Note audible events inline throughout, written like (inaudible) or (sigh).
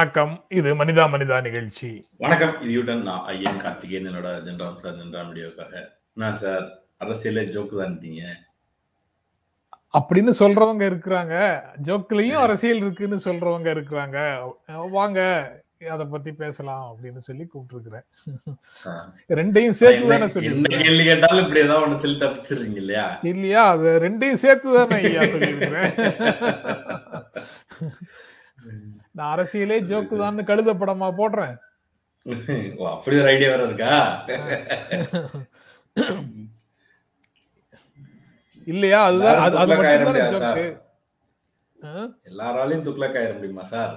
வணக்கம். இது மனிதா மனிதா நிகழ்ச்சி. வணக்கம். இது யூட்டன் நான் ஐயன் கார்த்திகேயன். என்னோட ஜென்ராம் சார் ஜென்ராம் வீடியோக்காக. என்ன சார்? அரசியலே ஜோக்கு தான்ட்டீங்க அப்படின்னு சொல்றவங்க இருக்கிறாங்க. ஜோக்லயும் அரசியல் இருக்குன்னு சொல்றவங்க இருக்கிறாங்க. வாங்க அத பத்தி பேசலாம் அப்படின்னு சொல்லி கூப்பிட்டுருக்கிறேன். ரெண்டையும் சேர்த்து தானே சொல்லி கேள்வி கேட்டாலும் இப்படி ஏதாவது ஒண்ணு சொல்லி தப்பிச்சிடுறீங்க இல்லையா? இல்லையா? அது ரெண்டையும் சேர்த்து தானே ஐயா சொல்லியிருக்கிறேன். (laughs) நான் அரசியலே ஜோக்கு தான் கழுத படமா போடுறேன் அப்படி ஒரு ஐடியா வேற இருக்கா? (laughs) இல்லையா? அதுதான் அது மட்டும் துக்ளக் ஆயிட எல்லாராலையும் துக்ளக் ஆயிர முடியுமா சார்?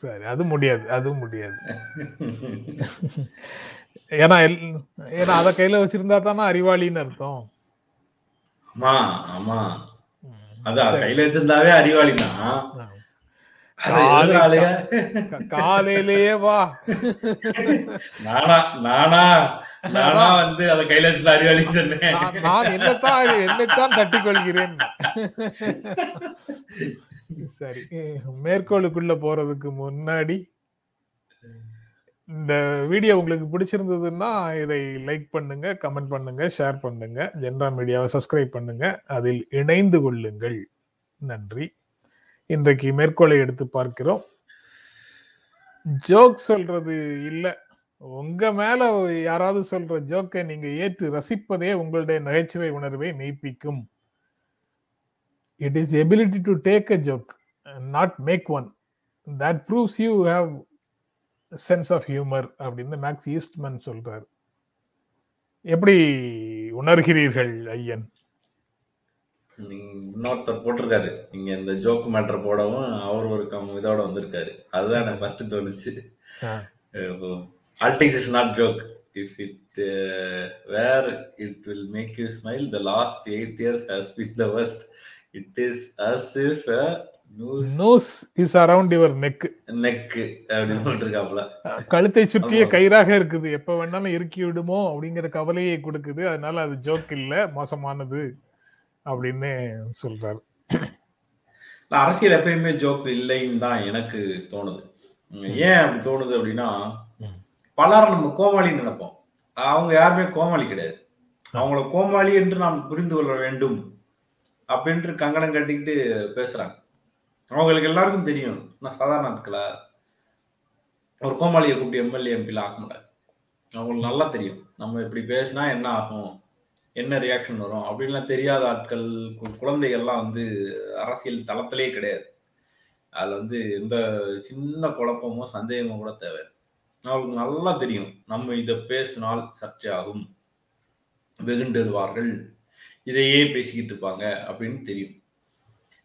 சரி அது முடியாது அது முடியாது. (laughs) ஏன்னா ஏன்னா அத கையில வச்சிருந்தா தானே அறிவாளின்னு அர்த்தம். ஆமா ஆமா. அதான். கையில வச்சிருந்தாவே அறிவாளி தான் ஆ. அது காலை- எதிராளியா? கா- காலையிலேயே? வா. நானா நானா நானா வந்து அத வச்சிருந்த அறிவாளின்னு சொன்னேன். நான் என்னத்தான் என்னத்தான் தட்டிக் கொள்கிறேன். சரி மேற்கோளுக்குள்ள போறதுக்கு முன்னாடி இந்த வீடியோ உங்களுக்கு பிடிச்சிருந்ததுன்னா இதை லைக் பண்ணுங்க கமெண்ட் பண்ணுங்க ஷேர் பண்ணுங்க. ஜென்ரா மீடியாவை சப்ஸ்கிரைப் பண்ணுங்க. அதில் இணைந்து கொள்ளுங்கள். நன்றி. இன்றைக்கு மேற்கோளை எடுத்து பார்க்கிறோம். ஜோக் சொல்றது இல்ல. உங்க மேல யாராவது சொல்ற ஜோக்கை நீங்க ஏற்று ரசிப்பதே உங்களுடைய நகைச்சுவை உணர்வை மெய்ப்பிக்கும். It is ability to take a joke not make one that proves you have sense of humour அப்படின்னு மேக்ஸ் ஈஸ்ட்மன் சொல்றாரு. எப்படி உணர்கிறீர்கள் ஐயன்? இன்னொருத்தர் போட்டிருக்காரு. நீங்க இந்த ஜோக் மேட்டர் போடவும் அவர் ஒரு கம் இதோட வந்திருக்காரு. அதுதான் எனக்கு ஃபர்ஸ்ட் தோணுச்சு. ஆல்டிக்ஸ் is not joke if it were it will make you smile the last eight years has been the worst it is as if noose is around your neck neck அப்படின்னு கழுத்தை சுற்றிய. கயிறாக இருக்குது. எப்ப வேணாலும் இறுக்கி விடுமோ அப்படிங்கிற கவலையை கொடுக்குது. அதனால அது ஜோக் இல்ல மோசமானது. அப்படின்னு சொல்றாரு. அரசியல் எப்பயுமே ஜோக் இல்லைன்னு தான் எனக்கு தோணுது. ஏன் அப்படி தோணுது அப்படின்னா. பலரும் நம்ம கோமாளின்னு நினைப்போம். அவங்க யாருமே கோமாளி கிடையாது. அவங்கள கோமாளி என்று நாம் புரிந்து கொள்ள வேண்டும் அப்படின்ட்டு கங்கணம் கட்டிக்கிட்டு பேசுறாங்க. அவங்களுக்கு எல்லாருக்கும் தெரியும். நான் சாதாரண ஆட்களா? ஒரு கோமாளியை கூப்பிட்டு எம்எல்ஏ எம்பியில் ஆக்க முடியாது அவங்களுக்கு நல்லா தெரியும். நம்ம இப்படி பேசினா என்ன ஆகும்? என்ன ரியாக்ஷன் வரும்? அப்படின்லாம் தெரியாத ஆட்கள் கு- குழந்தைகள்லாம் வந்து அரசியல் தளத்திலே கிடையாது. அதில் வந்து எந்த சின்ன குழப்பமோ சந்தேகமோ கூட தேவை. அவங்களுக்கு நல்லா தெரியும். நம்ம இதை பேசினால் சர்ச்சையாகும். வெகுண்டெழுவார்கள். இதையே பேசிக்கிட்டு இருப்பாங்க அப்படின்னு தெரியும்.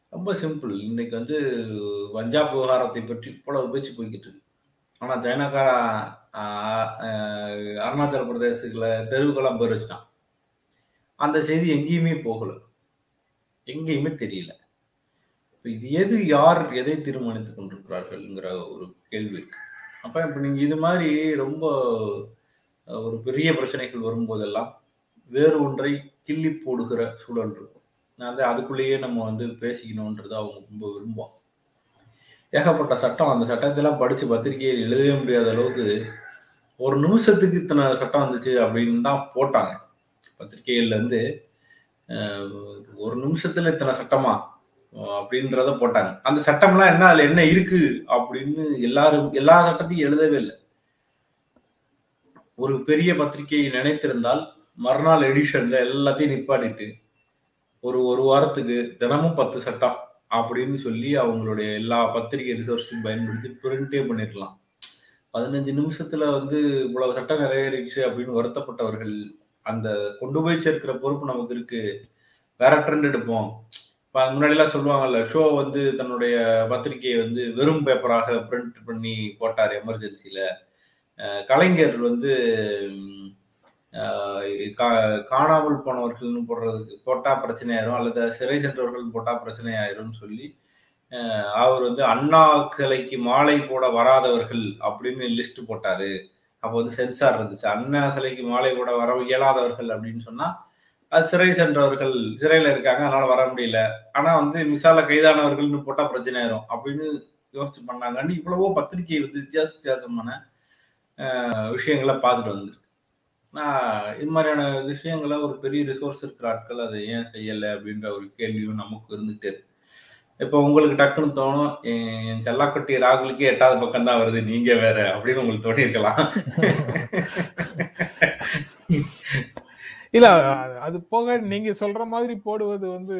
ரொம்ப சிம்பிள் இன்னைக்கு வந்து பஞ்சாப் விவகாரத்தை பற்றி இவ்வளவு பேச்சு போய்கிட்டு இருக்கு. ஆனால் சைனாக்கார அருணாச்சல பிரதேசத்துல தெருவுக்கெல்லாம் பேர் வச்சுட்டான். அந்த செய்தி எங்கேயுமே போகல. எங்கேயுமே தெரியல. இப்போ இது எது யார் எதை தீர்மானித்துக் கொண்டிருக்கிறார்கள்ங்கிற ஒரு கேள்வி இருக்கு. அப்ப இப்ப நீங்க இது மாதிரி ரொம்ப ஒரு பெரிய பிரச்சனைகள் வரும்போதெல்லாம் வேறு ஒன்றை கிள்ளி போடுகிற சூழல் இருக்கும். அது அதுக்குள்ளேயே நம்ம வந்து பேசிக்கணுன்றது அவங்க ரொம்ப விரும்புவாங்க. ஏகப்பட்ட சட்டம் அந்த சட்டத்தெல்லாம் படித்து பத்திரிகையில் எழுதவே முடியாத அளவுக்கு ஒரு நிமிஷத்துக்கு இத்தனை சட்டம் வந்துச்சு அப்படின்னு தான் போட்டாங்க. பத்திரிகைகள்ல இருந்து ஒரு நிமிஷத்துல இத்தனை சட்டமா அப்படின்றத போட்டாங்க. அந்த சட்டம்லாம் என்ன அதுல என்ன இருக்கு அப்படின்னு எல்லாரும் எல்லா சட்டத்தையும் எழுதவே இல்லை. ஒரு பெரிய பத்திரிகையை நினைத்திருந்தால் மறுநாள் எடிஷன்ல எல்லாத்தையும் நிப்பாட்டிட்டு ஒரு ஒரு வாரத்துக்கு தினமும் பத்து சட்டம் அப்படின்னு சொல்லி அவங்களுடைய எல்லா பத்திரிகை ரிசோர்ஸையும் பயன்படுத்தி பிரிண்டே பண்ணிருக்கலாம். பதினஞ்சு நிமிஷத்துல வந்து இவ்வளவு சட்டம் நிறைவேறிடுச்சு அப்படின்னு வருத்தப்பட்டவர்கள் அந்த கொண்டு போய் சேர்க்கிற பொறுப்பு நமக்கு இருக்கு. வேற ட்ரெண்ட் எடுப்போம். இப்ப முன்னாடிலாம் சொல்லுவாங்கல்ல ஷோ வந்து தன்னுடைய பத்திரிகையை வந்து வெறும் பேப்பராக பிரிண்ட் பண்ணி போட்டார் எமர்ஜென்சில கலைஞர் வந்து கா- காணாமல் போனவர்கள்னு போடுறதுக்கு போட்டா பிரச்சனை ஆயிரும் அல்லது சிறை சென்றவர்கள் போட்டா பிரச்சனை ஆயிரும்னு சொல்லி அவர் வந்து அண்ணா சிலைக்கு மாலை போட வராதவர்கள் அப்படின்னு லிஸ்ட் போட்டாரு. அப்போ வந்து சென்சார் இருந்துச்சு. அண்ணா சிலைக்கு மாலை கூட வர இயலாதவர்கள் அப்படின்னு சொன்னா அது சிறை சென்றவர்கள் சிறையில இருக்காங்க அதனால வர முடியல. ஆனா வந்து மிசால கைதானவர்கள்னு போட்டா பிரச்சனை ஆயிரும் அப்படின்னு யோசிச்சு பண்ணாங்கன்னு இவ்வளவோ பத்திரிகை வந்து வித்தியாச வித்தியாசமான விஷயங்களை பார்த்துட்டு வந்திருக்கு. நான் இது மாதிரியான விஷயங்களை ஒரு பெரிய ரிசோர்ஸ் இருக்கிற ஆட்கள் அதை ஏன் செய்யலை அப்படின்ற ஒரு கேள்வியும் நமக்கு இருந்துகிட்டே இருக்கு. இப்போ உங்களுக்கு டக்குன்னு தோணும் என் செல்லாக்குட்டி ராகுலுக்கே எட்டாவது பக்கம் தான் வருது நீங்க வேற அப்படின்னு உங்களுக்கு தோணியிருக்கலாம். இல்ல அ- அது போக நீங்க சொல்ற மாதிரி போடுவது வந்து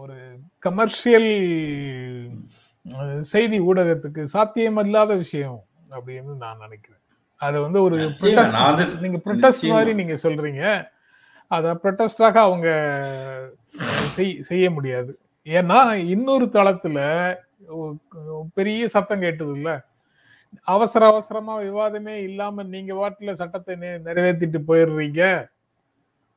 ஒரு கமர்ஷியல் செய்தி ஊடகத்துக்கு சாத்தியமில்லாத விஷயம் அப்படின்னு நான் நினைக்கிறேன். அது வந்து ஒரு நீங்க ப்ரொட்டஸ்ட். மாதிரி நீங்க சொல்றீங்க. அத ப்ரொட்டஸ்டாக அவங்க செய்- செய்ய முடியாது. ஏன்னா இன்னொரு தளத்துல பெரிய சத்தம் கேட்டது இல்ல அவசர அவசரமா விவாதமே இல்லாம நீங்க வாட்டில சட்டத்தை நிறைவேற்றிட்டு போயிடுறீங்க.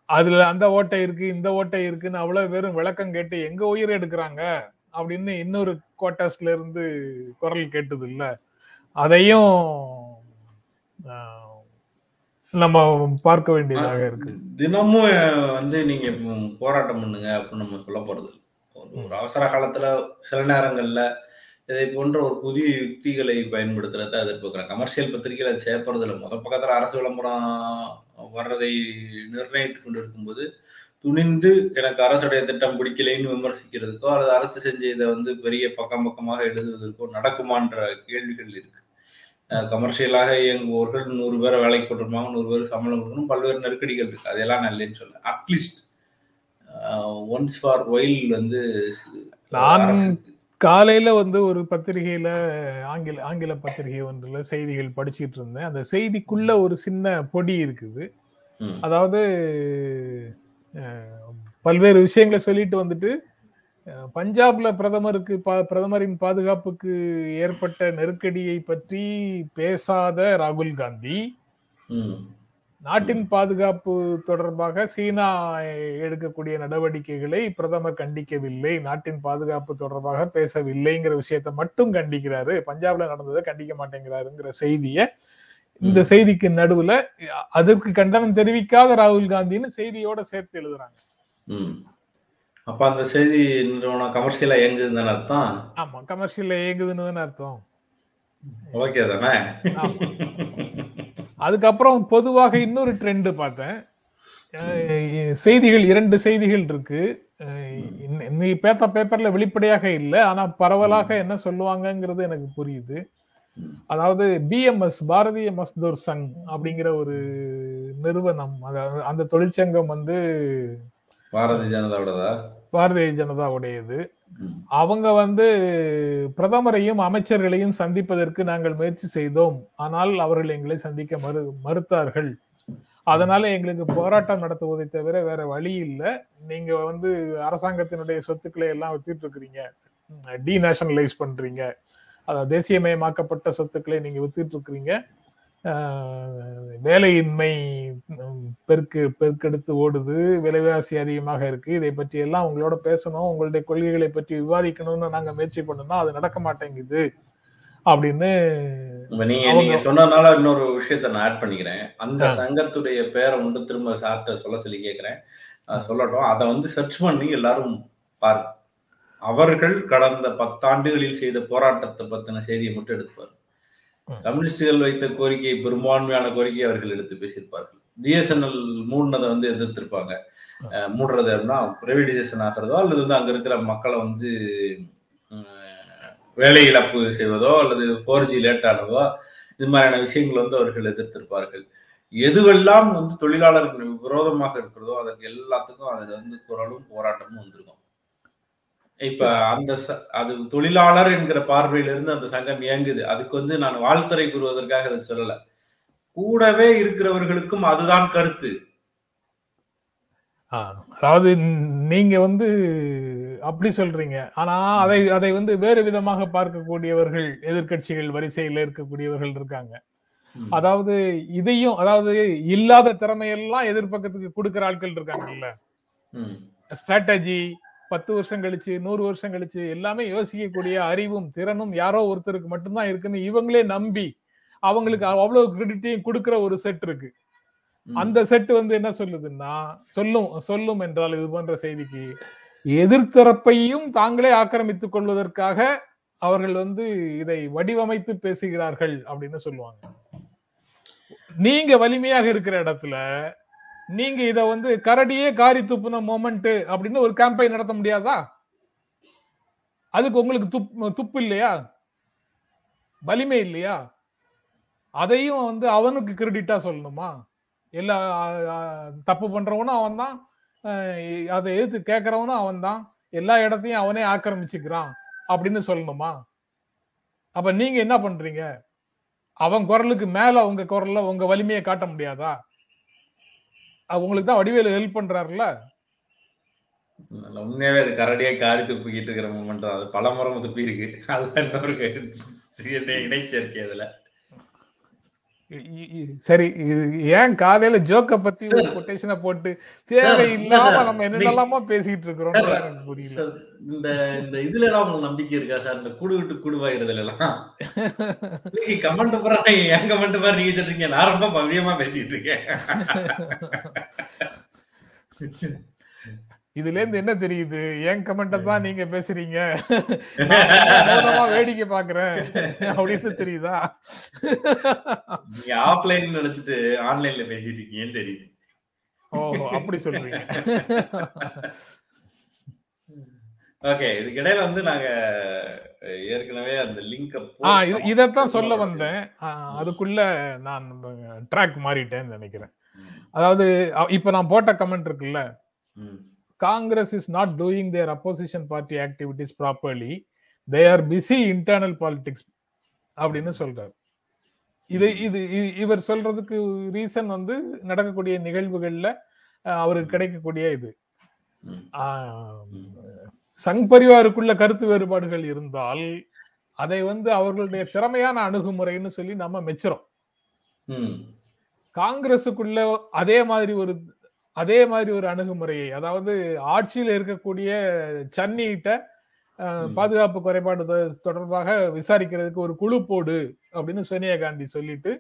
அதுல அந்த ஓட்டை இருக்கு இந்த ஓட்டை இருக்குன்னு அவ்வளவு பேரும் விளக்கம் கேட்டு எங்க உயிர் எடுக்கிறாங்க? அப்படின்னு இன்னொரு குவார்டர்ஸ்ல இருந்து குரல் கேட்டது இல்ல அதையும் நம்ம பார்க்க வேண்டியதாக இருக்கு. தினமும் வந்து நீங்க போராட்டம் பண்ணுங்க அப்படின்னு நம்ம சொல்ல போறது இல்ல. ஒரு அவசர காலத்துல சில நேரங்கள்ல இதை போன்ற ஒரு புதிய யுக்திகளை பயன்படுத்துறத எதிர்பார்க்கிறேன். கமர்ஷியல் பத்திரிகையில சேர்ப்பறது இல்லை முத பக்கத்துல அரசு விளம்பரம் வர்றதை நிர்ணயித்து கொண்டு இருக்கும்போது துணிந்து எனக்கு அரசுடைய திட்டம் பிடிக்கலைன்னு விமர்சிக்கிறதுக்கோ அல்லது அரசு செஞ்ச இதை வந்து பெரிய பக்கம் பக்கமாக எழுதுவதற்கோ நடக்குமான்ற கேள்விகள் இருக்கு. கமர்ஷியலாக இயங்குபவர்கள் நூறு பேரை வேலைக்கு போட்டிருப்பாங்க நூறு பேர் சம்பளம் கொடுக்கணும் பல்வேறு நெருக்கடிகள் இருக்கு. அதெல்லாம் நல்லேன்னு சொல்ல அட்லீஸ்ட் ஒன்ஸ் ஃபார் ஒயில் வந்து நான் காலையில வந்து ஒரு பத்திரிகையில ஆங்கில ஆங்கில பத்திரிகை ஒன்றுல செய்திகள் படிச்சிட்டு இருந்தேன். அந்த செய்திக்குள்ள ஒரு சின்ன பொடி இருக்குது. அதாவது பல்வேறு விஷயங்களை சொல்லிட்டு வந்துட்டு பஞ்சாப்ல பிரதமருக்கு பா- பிரதமரின் பாதுகாப்புக்கு ஏற்பட்ட நெருக்கடியை பற்றி பேசாத ராகுல் காந்தி. நாட்டின் பாதுகாப்பு தொடர்பாக சீனா எடுக்கக்கூடிய நடவடிக்கைகளை பிரதமர் கண்டிக்கவில்லை. நாட்டின் பாதுகாப்பு தொடர்பாக பேசவில்லைங்கிற விஷயத்தை மட்டும் கண்டிக்கிறாரு. பஞ்சாப்ல நடந்ததை கண்டிக்க மாட்டேங்கிறாருங்கிற செய்திய இந்த. செய்திக்கு நடுவுல அதற்கு கண்டனம் தெரிவிக்காத ராகுல் காந்தின்னு செய்தியோட சேர்த்து எழுதுறாங்க. அப்ப அந்த செய்தி நிறுவனம் கமர்ஷியலா இயங்குதுன்னு அர்த்தம்? ஆமா கமர்ஷியல் இயங்குதுன்னு தானே அர்த்தம். ஓகே தானே. அதுக்கப்புறம் பொதுவாக இன்னொரு ட்ரெண்ட் பார்த்தேன். செய்திகள் இரண்டு செய்திகள் இருக்கு. இன்னி பேப்ப பேப்பர்ல வெளிப்படையாக இல்லை. ஆனா பரவலாக என்ன சொல்லுவாங்கங்கிறது எனக்கு புரியுது. அதாவது பிஎம்எஸ் பாரதிய மஸ்தூர் சங் அப்படிங்கிற ஒரு நிறுவனம். அதாவது அந்த தொழிற்சங்கம் வந்து பாரதிய ஜனதாவோடதா? பாரதிய ஜனதாவுடையது. அவங்க வந்து பிரதமரையும் அமைச்சர்களையும் சந்திப்பதற்கு நாங்கள் முயற்சி செய்தோம். ஆனால் அவர்கள் எங்களை சந்திக்க மறு மறுத்தார்கள். அதனால எங்களுக்கு போராட்டம் நடத்துவதை தவிர வேற வழி இல்லை. நீங்க வந்து அரசாங்கத்தினுடைய சொத்துக்களை எல்லாம் வித்துட்டு இருக்கிறீங்க. டீநேஷனலைஸ் பண்றீங்க. அதாவது தேசியமயமாக்கப்பட்ட சொத்துக்களை நீங்க வித்துட்டு இருக்கிறீங்க. வேலையின்மை பெருக்கு பெருக்கெடுத்து ஓடுது விலைவாசி அதிகமாக இருக்கு. இதை பற்றி எல்லாம் உங்களோட பேசணும் உங்களுடைய கொள்கைகளை பற்றி விவாதிக்கணும்னு நாங்க முயற்சி பண்ணோம்னா அது நடக்க மாட்டேங்குது அப்படின்னு நீங்க நீங்க சொன்னதுனால இன்னொரு விஷயத்த நான் ஆட் பண்ணிக்கிறேன். அந்த. சங்கத்துடைய பேரை வந்து திரும்ப சார்ட்ட சொல்ல சொல்லி கேட்கிறேன் சொல்லட்டும். அதை வந்து சர்ச் பண்ணி எல்லாரும் பாரு. அவர்கள் கடந்த பத்தாண்டுகளில் செய்த போராட்டத்தை பத்தின செய்தியை மட்டும் எடுத்துப்பாரு. கம்யூனிஸ்டுகள் வைத்த கோரிக்கை பெரும்பான்மையான கோரிக்கை அவர்கள் எடுத்து பேசியிருப்பார்கள். பிஎஸ்என்எல் மூடினதை வந்து எதிர்த்திருப்பாங்க. மூடுறது அப்படின்னா பிரைவேடைசேஷன் ஆகிறதோ அல்லது வந்து அங்க இருக்கிற மக்களை வந்து வேலை இழப்பு செய்வதோ அல்லது ஃபோர் ஜி லேட் ஆனதோ இது மாதிரியான விஷயங்கள் வந்து அவர்கள் எதிர்த்திருப்பார்கள். எதுவெல்லாம் வந்து தொழிலாளர்கள் விரோதமாக இருக்கிறதோ அதற்கு எல்லாத்துக்கும் அதுல வந்து குரலும் போராட்டமும் வந்திருக்கும். இப்ப அந்த ச- அது தொழிலாளர் என்கிற பார்வையிலிருந்து அந்த சங்கம் இயங்குது. அதுக்கு வந்து நான் வாழ்த்துறை கூறுவதற்காக அதை சொல்லல. கூடவே இருக்கிறவர்களுக்கும் அதுதான் கருத்து. ஆ, அதாவது நீங்க வந்து அப்படி சொல்றீங்க. ஆனா அதை அதை வந்து வேறு விதமாக பார்க்கக்கூடியவர்கள் எதிர்க்கட்சிகள் வரிசையில இருக்கக்கூடியவர்கள் இருக்காங்க. ம். அதாவது இதையும் அதாவது இல்லாத திறமையெல்லாம் எதிர்பக்கத்துக்கு கொடுக்கிற ஆட்கள் இருக்காங்கல்ல. ம். ஸ்ட்ராட்டஜி பத்து வருஷம் கழிச்சு நூறு வருஷம் கழிச்சு எல்லாமே யோசிக்கக்கூடிய அறிவும் திறனும் யாரோ ஒருத்தருக்கு மட்டும்தான் இருக்குன்னு இவங்களே நம்பி அவங்களுக்கு அவ்வளவு கிரெடிட்டையும் கொடுக்கிற ஒரு செட் இருக்கு. அந்த செட் வந்து என்ன சொல்லுதுன்னா சொல்லும் சொல்லும் என்றால் இது போன்ற செய்திக்கு எதிர்த்தரப்பையும் தாங்களே ஆக்கிரமித்துக் கொள்வதற்காக அவர்கள் வந்து இதை வடிவமைத்து பேசுகிறார்கள் அப்படின்னு சொல்லுவாங்க. நீங்க வலிமையாக இருக்கிற இடத்துல நீங்க இத வந்து கரடியே காரி துப்புன மொமெண்ட் அப்படின்னு ஒரு கேம்பெயின் நடத்த முடியாதா? அதுக்கு உங்களுக்கு துப் துப்பு இல்லையா? வலிமை இல்லையா? அதையும் வந்து அவனுக்கு கிரெடிட்டா சொல்லணுமா? எல்லா தப்பு பண்றவனும் அவன் தான் அதை எதிர்த்து கேட்கறவனும் அவன் தான் எல்லா இடத்தையும் அவனே ஆக்கிரமிச்சுக்கிறான் அப்படின்னு சொல்லணுமா? அப்ப நீங்க என்ன பண்றீங்க? அவன் குரலுக்கு மேல உங்க குரல்ல உங்க வலிமையை காட்ட முடியாதா? அவங்களுக்கு தான் வடிவேலு ஹெல்ப் பண்றாருல்ல? உண்மையாவே அது கரடியா காரி துப்பிக்கிட்டு இருக்கிற மூமெண்ட் தான். அது பல முறை துப்பி இருக்கு அதுதான் இன்னொரு (laughs) சிறிய இடைச்சேர்க்கை அதுல. சரி ஏன் காலையில ஜோக்க பத்தி ஒரு. கொட்டேஷனை போட்டு தேவையில்லாம. நம்ம என்னென்னலாமா பேசிட்டு இருக்கிறோம் புரியல இந்த இந்த இதுல எல்லாம் உங்களுக்கு நம்பிக்கை இருக்கா சார் இந்த கூடு விட்டு கூடுவாயிருதுல எல்லாம் கமெண்ட் பூரா என் கமெண்ட் மாதிரி நீங்க சொல்றீங்க நான் ரொம்ப பவ்யமா பேசிட்டு இருக்கேன் (laughs) இதுல இருந்து என்ன தெரியுது? என் கமெண்ட தான் நீங்க பேசுறீங்க. (laughs) வேடிக்கை பாக்குறேன் அப்படின்னு தெரியுதா? நீங்க ஆஃப்லைன் நினைச்சிட்டு ஆன்லைன்ல பேசிட்டு இருக்கீங்கன்னு தெரியுது. ஓ அப்படி சொல்றீங்க. ஓகே இதுக்கு இடையில வந்து நாங்க ஏற்கனவே அந்த லிங்க் இதத்தான் சொல்ல வந்தேன். அதுக்குள்ள நான் ட்ராக் மாறிட்டேன்னு நினைக்கிறேன். அதாவது இப்ப நான் போட்ட கமெண்ட் இருக்குல்ல? Congress is not doing their opposition party activities properly they are busy internal politics அப்படின்னு சொல்றாரு. இது இது இவர் சொல்றதுக்கு ரீசன் வந்து நடக்கக்கூடிய நிகழ்வுகள்ல அவருக்கு கிடைக்கக்கூடிய இது. சங் பரிவாருக்குள்ள கருத்து வேறுபாடுகள் இருந்தால் அதை வந்து அவர்களுடைய திறமையான அணுகுமுறைன்னு சொல்லி நம்ம மெச்சுறோம். காங்கிரசுக்குள்ள அதே மாதிரி ஒரு அதே மாதிரி ஒரு அணுகுமுறையை அதாவது ஆட்சியில் இருக்கக்கூடிய சன்னிகிட்ட. பாதுகாப்பு குறைபாடு தொடர்பாக விசாரிக்கிறதுக்கு ஒரு குழு போடு அப்படின்னு சோனியா காந்தி சொல்லிட்டு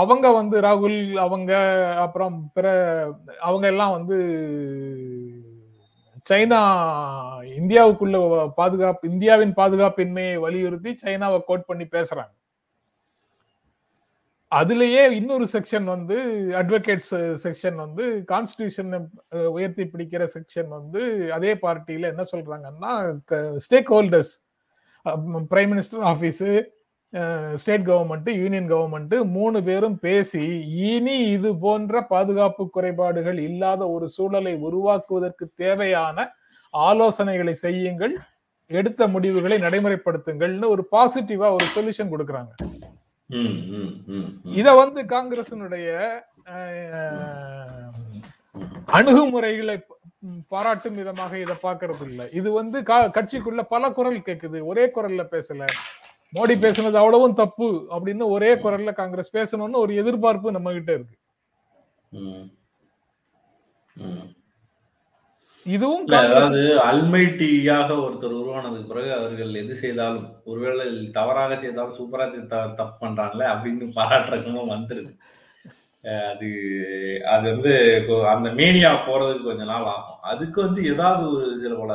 அவங்க வந்து ராகுல் அவங்க அப்புறம் பிற அவங்க எல்லாம் வந்து சைனா இந்தியாவுக்குள்ள பாதுகாப்பு இந்தியாவின் பாதுகாப்பின்மையை வலியுறுத்தி சைனாவை கோட் பண்ணி பேசுறாங்க அதுலயே இன்னொரு செக்ஷன் வந்து அட்வொகேட்ஸ் செக்ஷன் வந்து கான்ஸ்டியூஷன் உயர்த்தி பிடிக்கிற செக்ஷன் வந்து அதே பார்ட்டியில என்ன சொல்றாங்கன்னா stakeholders prime minister office state government union government மூணு பேரும் பேசி இனி இது போன்ற பாதுகாப்பு குறைபாடுகள் இல்லாத ஒரு சூழலை உருவாக்குவதற்கு தேவையான ஆலோசனைகளை செய்யுங்கள் எடுத்த முடிவுகளை நடைமுறைப்படுத்துங்கள்னு ஒரு பாசிட்டிவா ஒரு சொல்யூஷன் கொடுக்குறாங்க. இத வந்து காங்கிரசினுடைய அணுகுமுறைகளை பாராட்டும் விதமாக இத பாக்குறது இல்ல இது வந்து கட்சிக்குள்ள பல குரல் கேக்குது. ஒரே குரல்ல பேசல. மோடி பேசுனது அவ்வளவும் தப்பு அப்படின்னு ஒரே குரல்ல காங்கிரஸ் பேசணும்னு ஒரு எதிர்பார்ப்பு நம்ம கிட்ட இருக்கு இதுவும் அதாவது அல்மைட்டியாக ஒருத்தர் உருவானதுக்கு பிறகு அவர்கள் எது செய்தாலும் ஒருவேளை தவறாக செய்தாலும் சூப்பரா தப்பு பண்றான்ல அப்படின்னு பாராட்டுறதுக்கும் வந்துருது. அது அது வந்து அந்த மேனியா போறதுக்கு கொஞ்ச நாள் ஆகும். அதுக்கு வந்து ஏதாவது ஒரு சில பல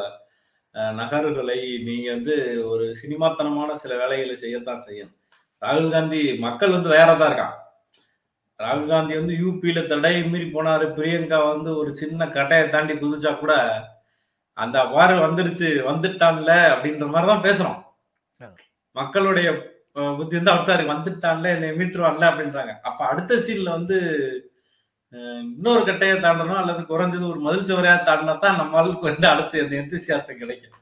அஹ், நகர்வுகளை நீங்க வந்து ஒரு சினிமாத்தனமான சில வேலைகளை செய்யத்தான் செய்யணும். ராகுல் காந்தி மக்கள் வந்து வேற தான் இருக்கான் ராகுல் காந்தி வந்து யூபியில தடை மீறி போனாரு. பிரியங்கா வந்து ஒரு சின்ன கட்டையை தாண்டி குதிச்சா கூட அந்த அவ்வாறு வந்துருச்சு வந்துட்டான்ல அப்படின்ற மாதிரி தான் பேசுறோம். மக்களுடைய புத்தி வந்து இருக்கு. வந்துட்டான்ல என்னை மீட்டுருவான்ல அப்படின்றாங்க. அப்ப அடுத்த சீன்ல வந்து இன்னொரு கட்டையை தாண்டணும் அல்லது குறைஞ்சது ஒரு மதில் சுவரையா தாண்டினா தான் நம்மளுக்கு வந்து அடுத்து அந்த எந்திசியாசம் கிடைக்கும்.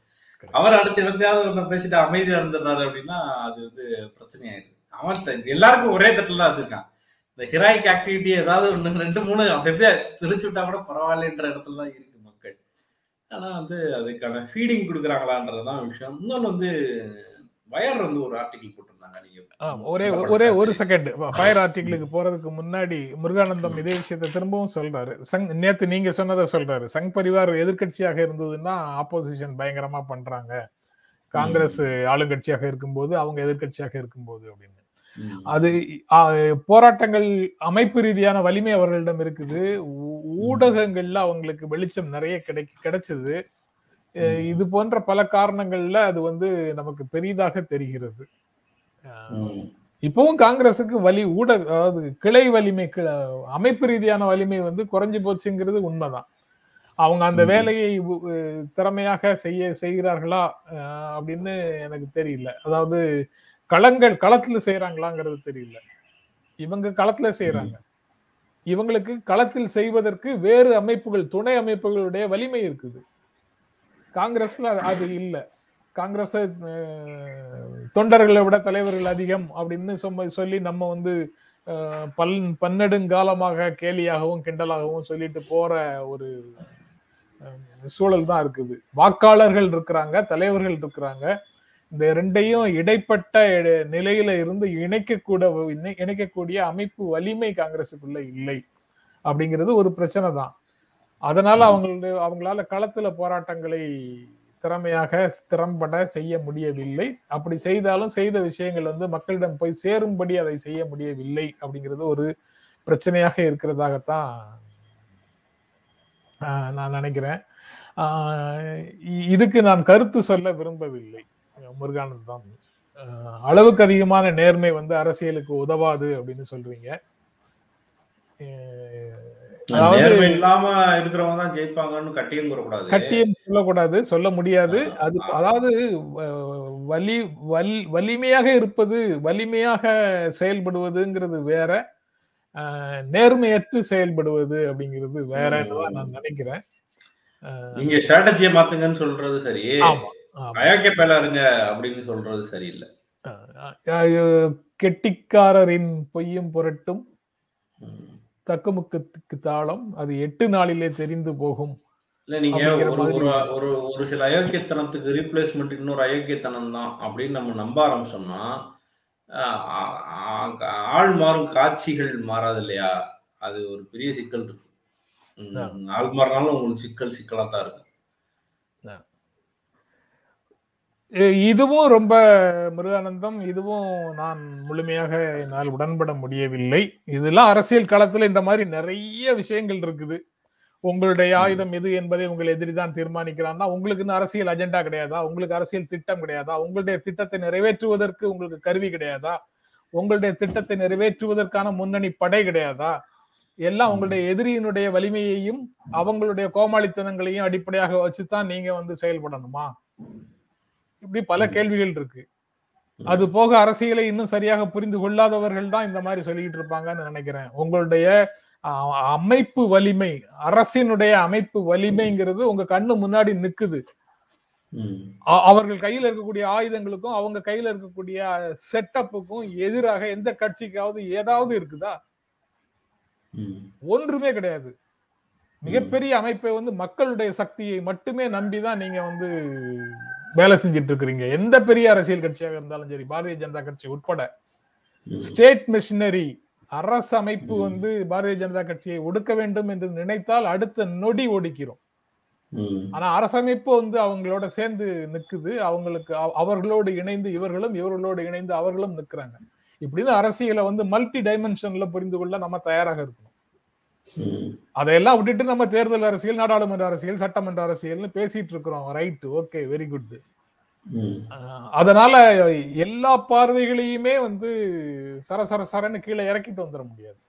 அவர் அடுத்து இடத்தையாவது ஒண்ணு பேசிட்டு அமைதியா இருந்துடுறாரு அப்படின்னா அது வந்து பிரச்சனையாயிருது அவன் எல்லாருக்கும் ஒரே தட்டுல தான் வச்சிருக்கான். இந்த ஹிராய்க் ஆக்டிவிட்டி ஏதாவது ஒண்ணு ரெண்டு மூணு அப்படி அப்படியே தெளிச்சு விட்டா கூட பரவாயில்லன்ற இடத்துல தான் இருக்கு மக்கள். ஆனா வந்து அதுக்கான ஃபீடிங் கொடுக்குறாங்களான்றதுதான் விஷயம். இன்னொன்னு வந்து வயர் வந்து ஒரு ஆர்டிகிள் போட்டிருந்தாங்க நீங்க ஒரே ஒரே ஒரு செகண்ட் ஃபயர் ஆர்டிகிளுக்கு போறதுக்கு முன்னாடி முருகானந்தம் இதே விஷயத்தை திரும்பவும் சொல்றாரு. சங் நேத்து நீங்க சொன்னதை சொல்றாரு. சங் பரிவார் எதிர்க்கட்சியாக இருந்ததுன்னா ஆப்போசிஷன் பயங்கரமா பண்றாங்க. காங்கிரஸ் ஆளுங்கட்சியாக இருக்கும்போது அவங்க எதிர்க்கட்சியாக இருக்கும்போது அப்படின்னு. அது போராட்டங்கள் அமைப்பு ரீதியான வலிமை அவர்களிடம் இருக்குது. ஊடகங்கள்ல அவங்களுக்கு வெளிச்சம் நிறைய கிடை கிடைச்சது. இது போன்ற பல காரணங்கள்ல அது வந்து நமக்கு பெரிதாக தெரிகிறது. இப்பவும் காங்கிரசுக்கு வலி ஊடக அதாவது கிளை வலிமை கிள- அமைப்பு ரீதியான வலிமை வந்து குறைஞ்சு போச்சுங்கிறது உண்மைதான். அவங்க அந்த. வேலையை திறமையாக செய்ய செய்கிறார்களா அப்படின்னு எனக்கு தெரியல. அதாவது களங்கள் களத்துல செய்யறாங்களாங்கிறது தெரியல. இவங்க களத்துல செய்யறாங்க இவங்களுக்கு களத்தில் செய்வதற்கு வேறு அமைப்புகள் துணை அமைப்புகளுடைய வலிமை இருக்குது. காங்கிரஸ்ல அது- இல்லை. இல்ல காங்கிரஸ் தொண்டர்களை விட தலைவர்கள் அதிகம் அப்படின்னு சொல்லி நம்ம வந்து பல் பன்னெடுங்காலமாக கேலியாகவும் கிண்டலாகவும் சொல்லிட்டு போற ஒரு சூழல் தான் இருக்குது. வாக்காளர்கள் இருக்கிறாங்க தலைவர்கள் இருக்கிறாங்க. இந்த ரெண்டையும் இடைப்பட்ட இட- நிலையில இருந்து இணைக்கக்கூட இணை- இணைக்கக்கூடிய அமைப்பு வலிமை காங்கிரசுக்குள்ள இல்லை. அப்படிங்கிறது ஒரு பிரச்சனை தான். அதனால அவங்களுடைய அவங்களால களத்துல போராட்டங்களை திறமையாக திறம்பட செய்ய முடியவில்லை. அப்படி செய்தாலும் செய்த விஷயங்கள் வந்து மக்களிடம் போய் சேரும்படி அதை செய்ய முடியவில்லை அப்படிங்கிறது ஒரு பிரச்சனையாக இருக்கிறதாகத்தான் நான் நினைக்கிறேன். இதுக்கு நான் கருத்து சொல்ல விரும்பவில்லை. முருகானந்தம் ஆஹ், அளவுக்கு அதிகமான நேர்மை வந்து அரசியலுக்கு உதவாது அப்படின்னு சொல்றீங்க. இல்லாம இருக்கிறவங்க தான் ஜெயிப்பாங்கன்னு கட்டியும் கூறக்கூடாது. கட்டியம் சொல்லக்கூடாது சொல்ல முடியாது. அது அதாவது வலி வல் வலிமையாக இருப்பது வலிமையாக செயல்படுவதுங்கிறது வேற. நேர்மையற்று செயல்படுவது அப்படிங்கிறது வேறன்னு தான் நான் நினைக்கிறேன். நீங்க ஸ்ட்ராட்டஜியை மாத்துங்கன்னு சொல்றது சரி. ஆமா. இருங்க அப்படின்னு சொல்றது சரியில்லை. கெட்டிக்காரரின் பொய்யும் புரட்டும். தக்குமுக்கத்துக்கு தாளம். அது எட்டு நாளிலே தெரிந்து போகும். இல்ல நீங்க ஒரு. ஒரு ஒரு சில அயோக்கியத்தனத்துக்கு ரீப்ளேஸ்மெண்ட் இன்னொரு அயோக்கியத்தனம் தான் அப்படின்னு நம்ம நம்ப ஆரம்பிச்சோம்னா ஆள் மாறும் காட்சிகள் மாறாது இல்லையா அது ஒரு பெரிய சிக்கல் இருக்கு. ஆள் மாறினாலும் உங்களுக்கு சிக்கல் சிக்கலா தான் இருக்கும் இதுவும் ரொம்ப முருகானந்தம். இதுவும் நான் முழுமையாக என்னால் உடன்பட முடியவில்லை. இதெல்லாம் அரசியல் களத்துல இந்த மாதிரி நிறைய விஷயங்கள் இருக்குது. உங்களுடைய ஆயுதம் எது என்பதை உங்கள் எதிரி தான் தீர்மானிக்கிறான்னா உங்களுக்குன்னு அரசியல் அஜெண்டா கிடையாதா? உங்களுக்கு அரசியல் திட்டம் கிடையாதா? உங்களுடைய திட்டத்தை நிறைவேற்றுவதற்கு உங்களுக்கு கருவி கிடையாதா? உங்களுடைய திட்டத்தை நிறைவேற்றுவதற்கான முன்னணி படை கிடையாதா? எல்லாம் உங்களுடைய எதிரியினுடைய வலிமையையும் அவங்களுடைய கோமாளித்தனங்களையும் அடிப்படையாக வச்சுதான் நீங்க வந்து செயல்படணுமா? இப்படி பல கேள்விகள் இருக்கு. அது போக அரசியலை இன்னும் சரியாக புரிந்து கொள்ளாதவர்கள் தான் இந்த மாதிரி சொல்லிட்டு இருப்பாங்கன்னு நினைக்கிறேன். உங்களுடைய அமைப்பு வலிமை அரசினுடைய அமைப்பு வலிமைங்கிறது உங்க கண்ணு முன்னாடி நிக்குது. அவர்கள் கையில இருக்கக்கூடிய ஆயுதங்களுக்கும் அவங்க கையில இருக்கக்கூடிய செட்டப்புக்கும் எதிராக எந்த கட்சிக்காவது ஏதாவது இருக்குதா? ஒன்றுமே கிடையாது. மிகப்பெரிய அமைப்பை வந்து மக்களுடைய சக்தியை மட்டுமே நம்பிதான் நீங்க வந்து வேலை செஞ்சிட்டு இருக்கிறீங்க எந்த பெரிய அரசியல் கட்சியாக இருந்தாலும் சரி பாரதிய ஜனதா கட்சி உட்பட. ஸ்டேட் மிஷினரி அரசு அமைப்பு. வந்து பாரதிய ஜனதா கட்சியை ஒடுக்க வேண்டும் என்று நினைத்தால் அடுத்த நொடி ஒடுக்கிறோம். ஆனா அரசமைப்பு வந்து அவங்களோட சேர்ந்து நிக்குது. அவங்களுக்கு அவ- அவர்களோடு இணைந்து இவர்களும் இவர்களோடு இணைந்து அவர்களும் நிக்கிறாங்க. இப்படின்னு அரசியலை வந்து மல்டி டைமென்ஷன்ல புரிந்து கொள்ள நம்ம தயாராக இருக்கணும். அதையெல்லாம் விட்டுட்டு நம்ம தேர்தல் அரசியல் நாடாளுமன்ற அரசியல் சட்டமன்ற அரசியல்னு பேசிட்டு இருக்கிறோம். Right okay very good. அதனால எல்லா பார்வைகளையுமே வந்து சர சர சரன்னு கீழே இறக்கிட்டு வந்துட முடியாது.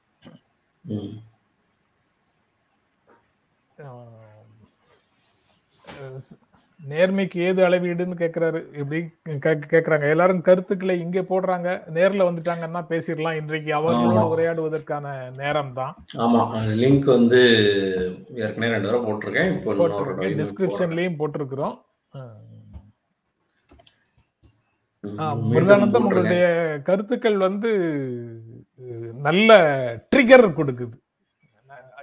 நேர்மைக்கு ஏது அளவீடுன்னு கேக்குறாரு. இப்படி கே- கேக்குறாங்க. எல்லாரும் கருத்துக்களை இங்க போடுறாங்க. நேர்ல வந்துட்டாங்கன்னா பேசிடலாம். இன்றைக்கு அவர்களோடு. உரையாடுவதற்கான நேரம் தான் ஆமா லிங்க் வந்து ஏற்கனவே ரெண்டு தடவை போட்டிருக்கேன். இப்போ டிஸ்கிரிப்ஷன்லயும் போட்டிருக்கிறோம். முருகானந்தம் உங்களுடைய கருத்துக்கள் வந்து நல்ல ட்ரிகர் கொடுக்குது.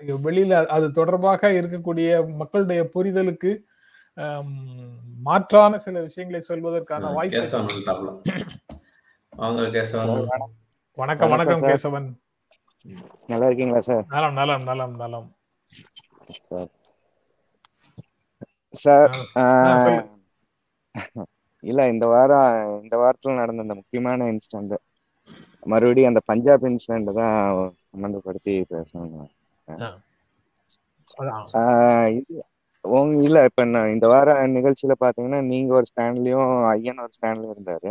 வெளியில அது தொடர்பாக இருக்கக்கூடிய மக்களுடைய புரிதலுக்கு மாற்றான சில விஷயங்களை சொல்வதற்கான. வாய்ப்பு வணக்கம். வணக்கம். கேசவன். நல்லா இருக்கீங்களா சார்? நலம் நலம் நலம் நலம். சார். (laughs) இல்ல இந்த வாரம் இந்த வாரத்துல நடந்த அந்த முக்கியமான இன்சிடென்ட் மறுபடியும் அந்த பஞ்சாப் இன்சிடென்ட் தான் சம்மந்தப்படுத்தி பேசணும். உங்க இல்ல இப்ப நான் இந்த வார நிகழ்ச்சியில பாத்தீங்கன்னா நீங்க ஒரு ஸ்டாண்ட்லயும் ஐயன் ஒரு ஸ்டாண்ட்லயும் இருந்தாரு.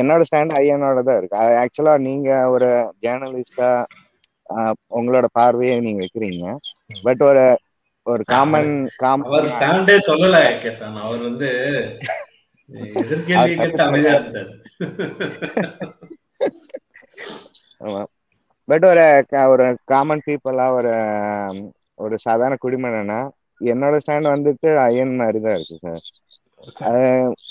என்னோட ஸ்டாண்ட் ஐயனோட தான் இருக்கு. ஆக்சுவலா நீங்க ஒரு ஜேர்னலிஸ்டா உங்களோட பார்வையை நீங்க வைக்கிறீங்க. பட் ஒரு ஒரு காமன் காமன் ஸ்டாண்டே சொல்லல கேசான் அவர் வந்து எதிர்கேள்வி கேட்டு அமைதியா இருந்தார். பட் ஒரு ஒரு காமன் பீப்புளா ஒரு ஒரு சாதாரண குடிமகனா என்னோட ஸ்டாண்ட் வந்துட்டு ஐயன் மாதிரி தான் இருக்கு சார்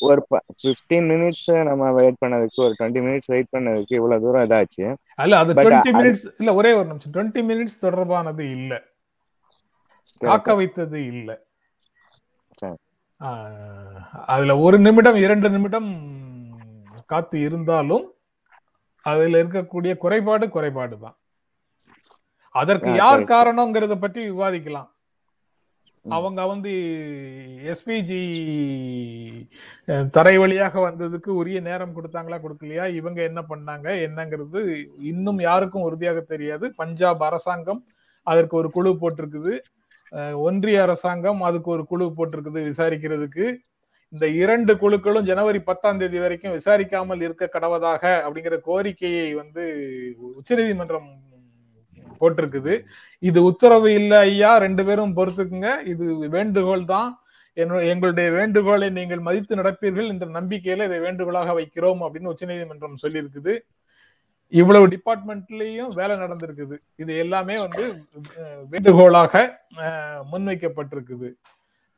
ஒரு ஃபிஃப்டீன் மினிட்ஸ் நம்ம வெயிட் பண்ணதுக்கு ஒரு டுவெண்ட்டி மினிட்ஸ் வெயிட் பண்ணதுக்கு இவ்வளவு தூரம் இதாச்சு. அல்ல அது டுவெண்ட்டி மினிட்ஸ் இல்ல ஒரே ஒரு நிமிஷம். டுவெண்ட்டி மினிட்ஸ் தொடர்பானது இல்ல. காக்க வைத்தது இல்ல. அதுல ஒரு நிமிடம் இரண்டு நிமிடம் காத்து இருந்தாலும் அதுல இருக்கக்கூடிய குறைபாடு குறைபாடு தான் அதற்கு யார். காரணம்ங்கிறத பற்றி விவாதிக்கலாம். அவங்க வந்து எஸ்பிஜி தரை வழியாக வந்ததுக்கு உரிய நேரம் கொடுத்தாங்களா கொடுக்கலையா? இவங்க என்ன பண்ணாங்க? என்னங்கிறது இன்னும் யாருக்கும் உறுதியாக தெரியாது. பஞ்சாப் அரசாங்கம் அதற்கு ஒரு குழு போட்டிருக்குது. ஒன்றிய அரசாங்கம் அதுக்கு ஒரு குழு போட்டிருக்குது விசாரிக்கிறதுக்கு. இந்த இரண்டு குழுக்களும் ஜனவரி பத்தாம் தேதி வரைக்கும் விசாரிக்காமல் இருக்க கடவதாக அப்படிங்கிற கோரிக்கையை வந்து உச்சநீதிமன்றம் போட்டிருக்குது. இது உத்தரவு இல்லை ஐயா ரெண்டு பேரும் பொறுத்துக்குங்க. இது வேண்டுகோள் தான். என்னுடைய எங்களுடைய வேண்டுகோளை நீங்கள் மதித்து நடப்பீர்கள் என்ற நம்பிக்கையில இதை வேண்டுகோளாக வைக்கிறோம் அப்படின்னு உச்சநீதிமன்றம் சொல்லியிருக்குது. இவ்வளவு டிபார்ட்மெண்ட்லயும் வேலை நடந்திருக்குது. இது எல்லாமே வந்து வேண்டுகோளாக முன்வைக்கப்பட்டிருக்குது.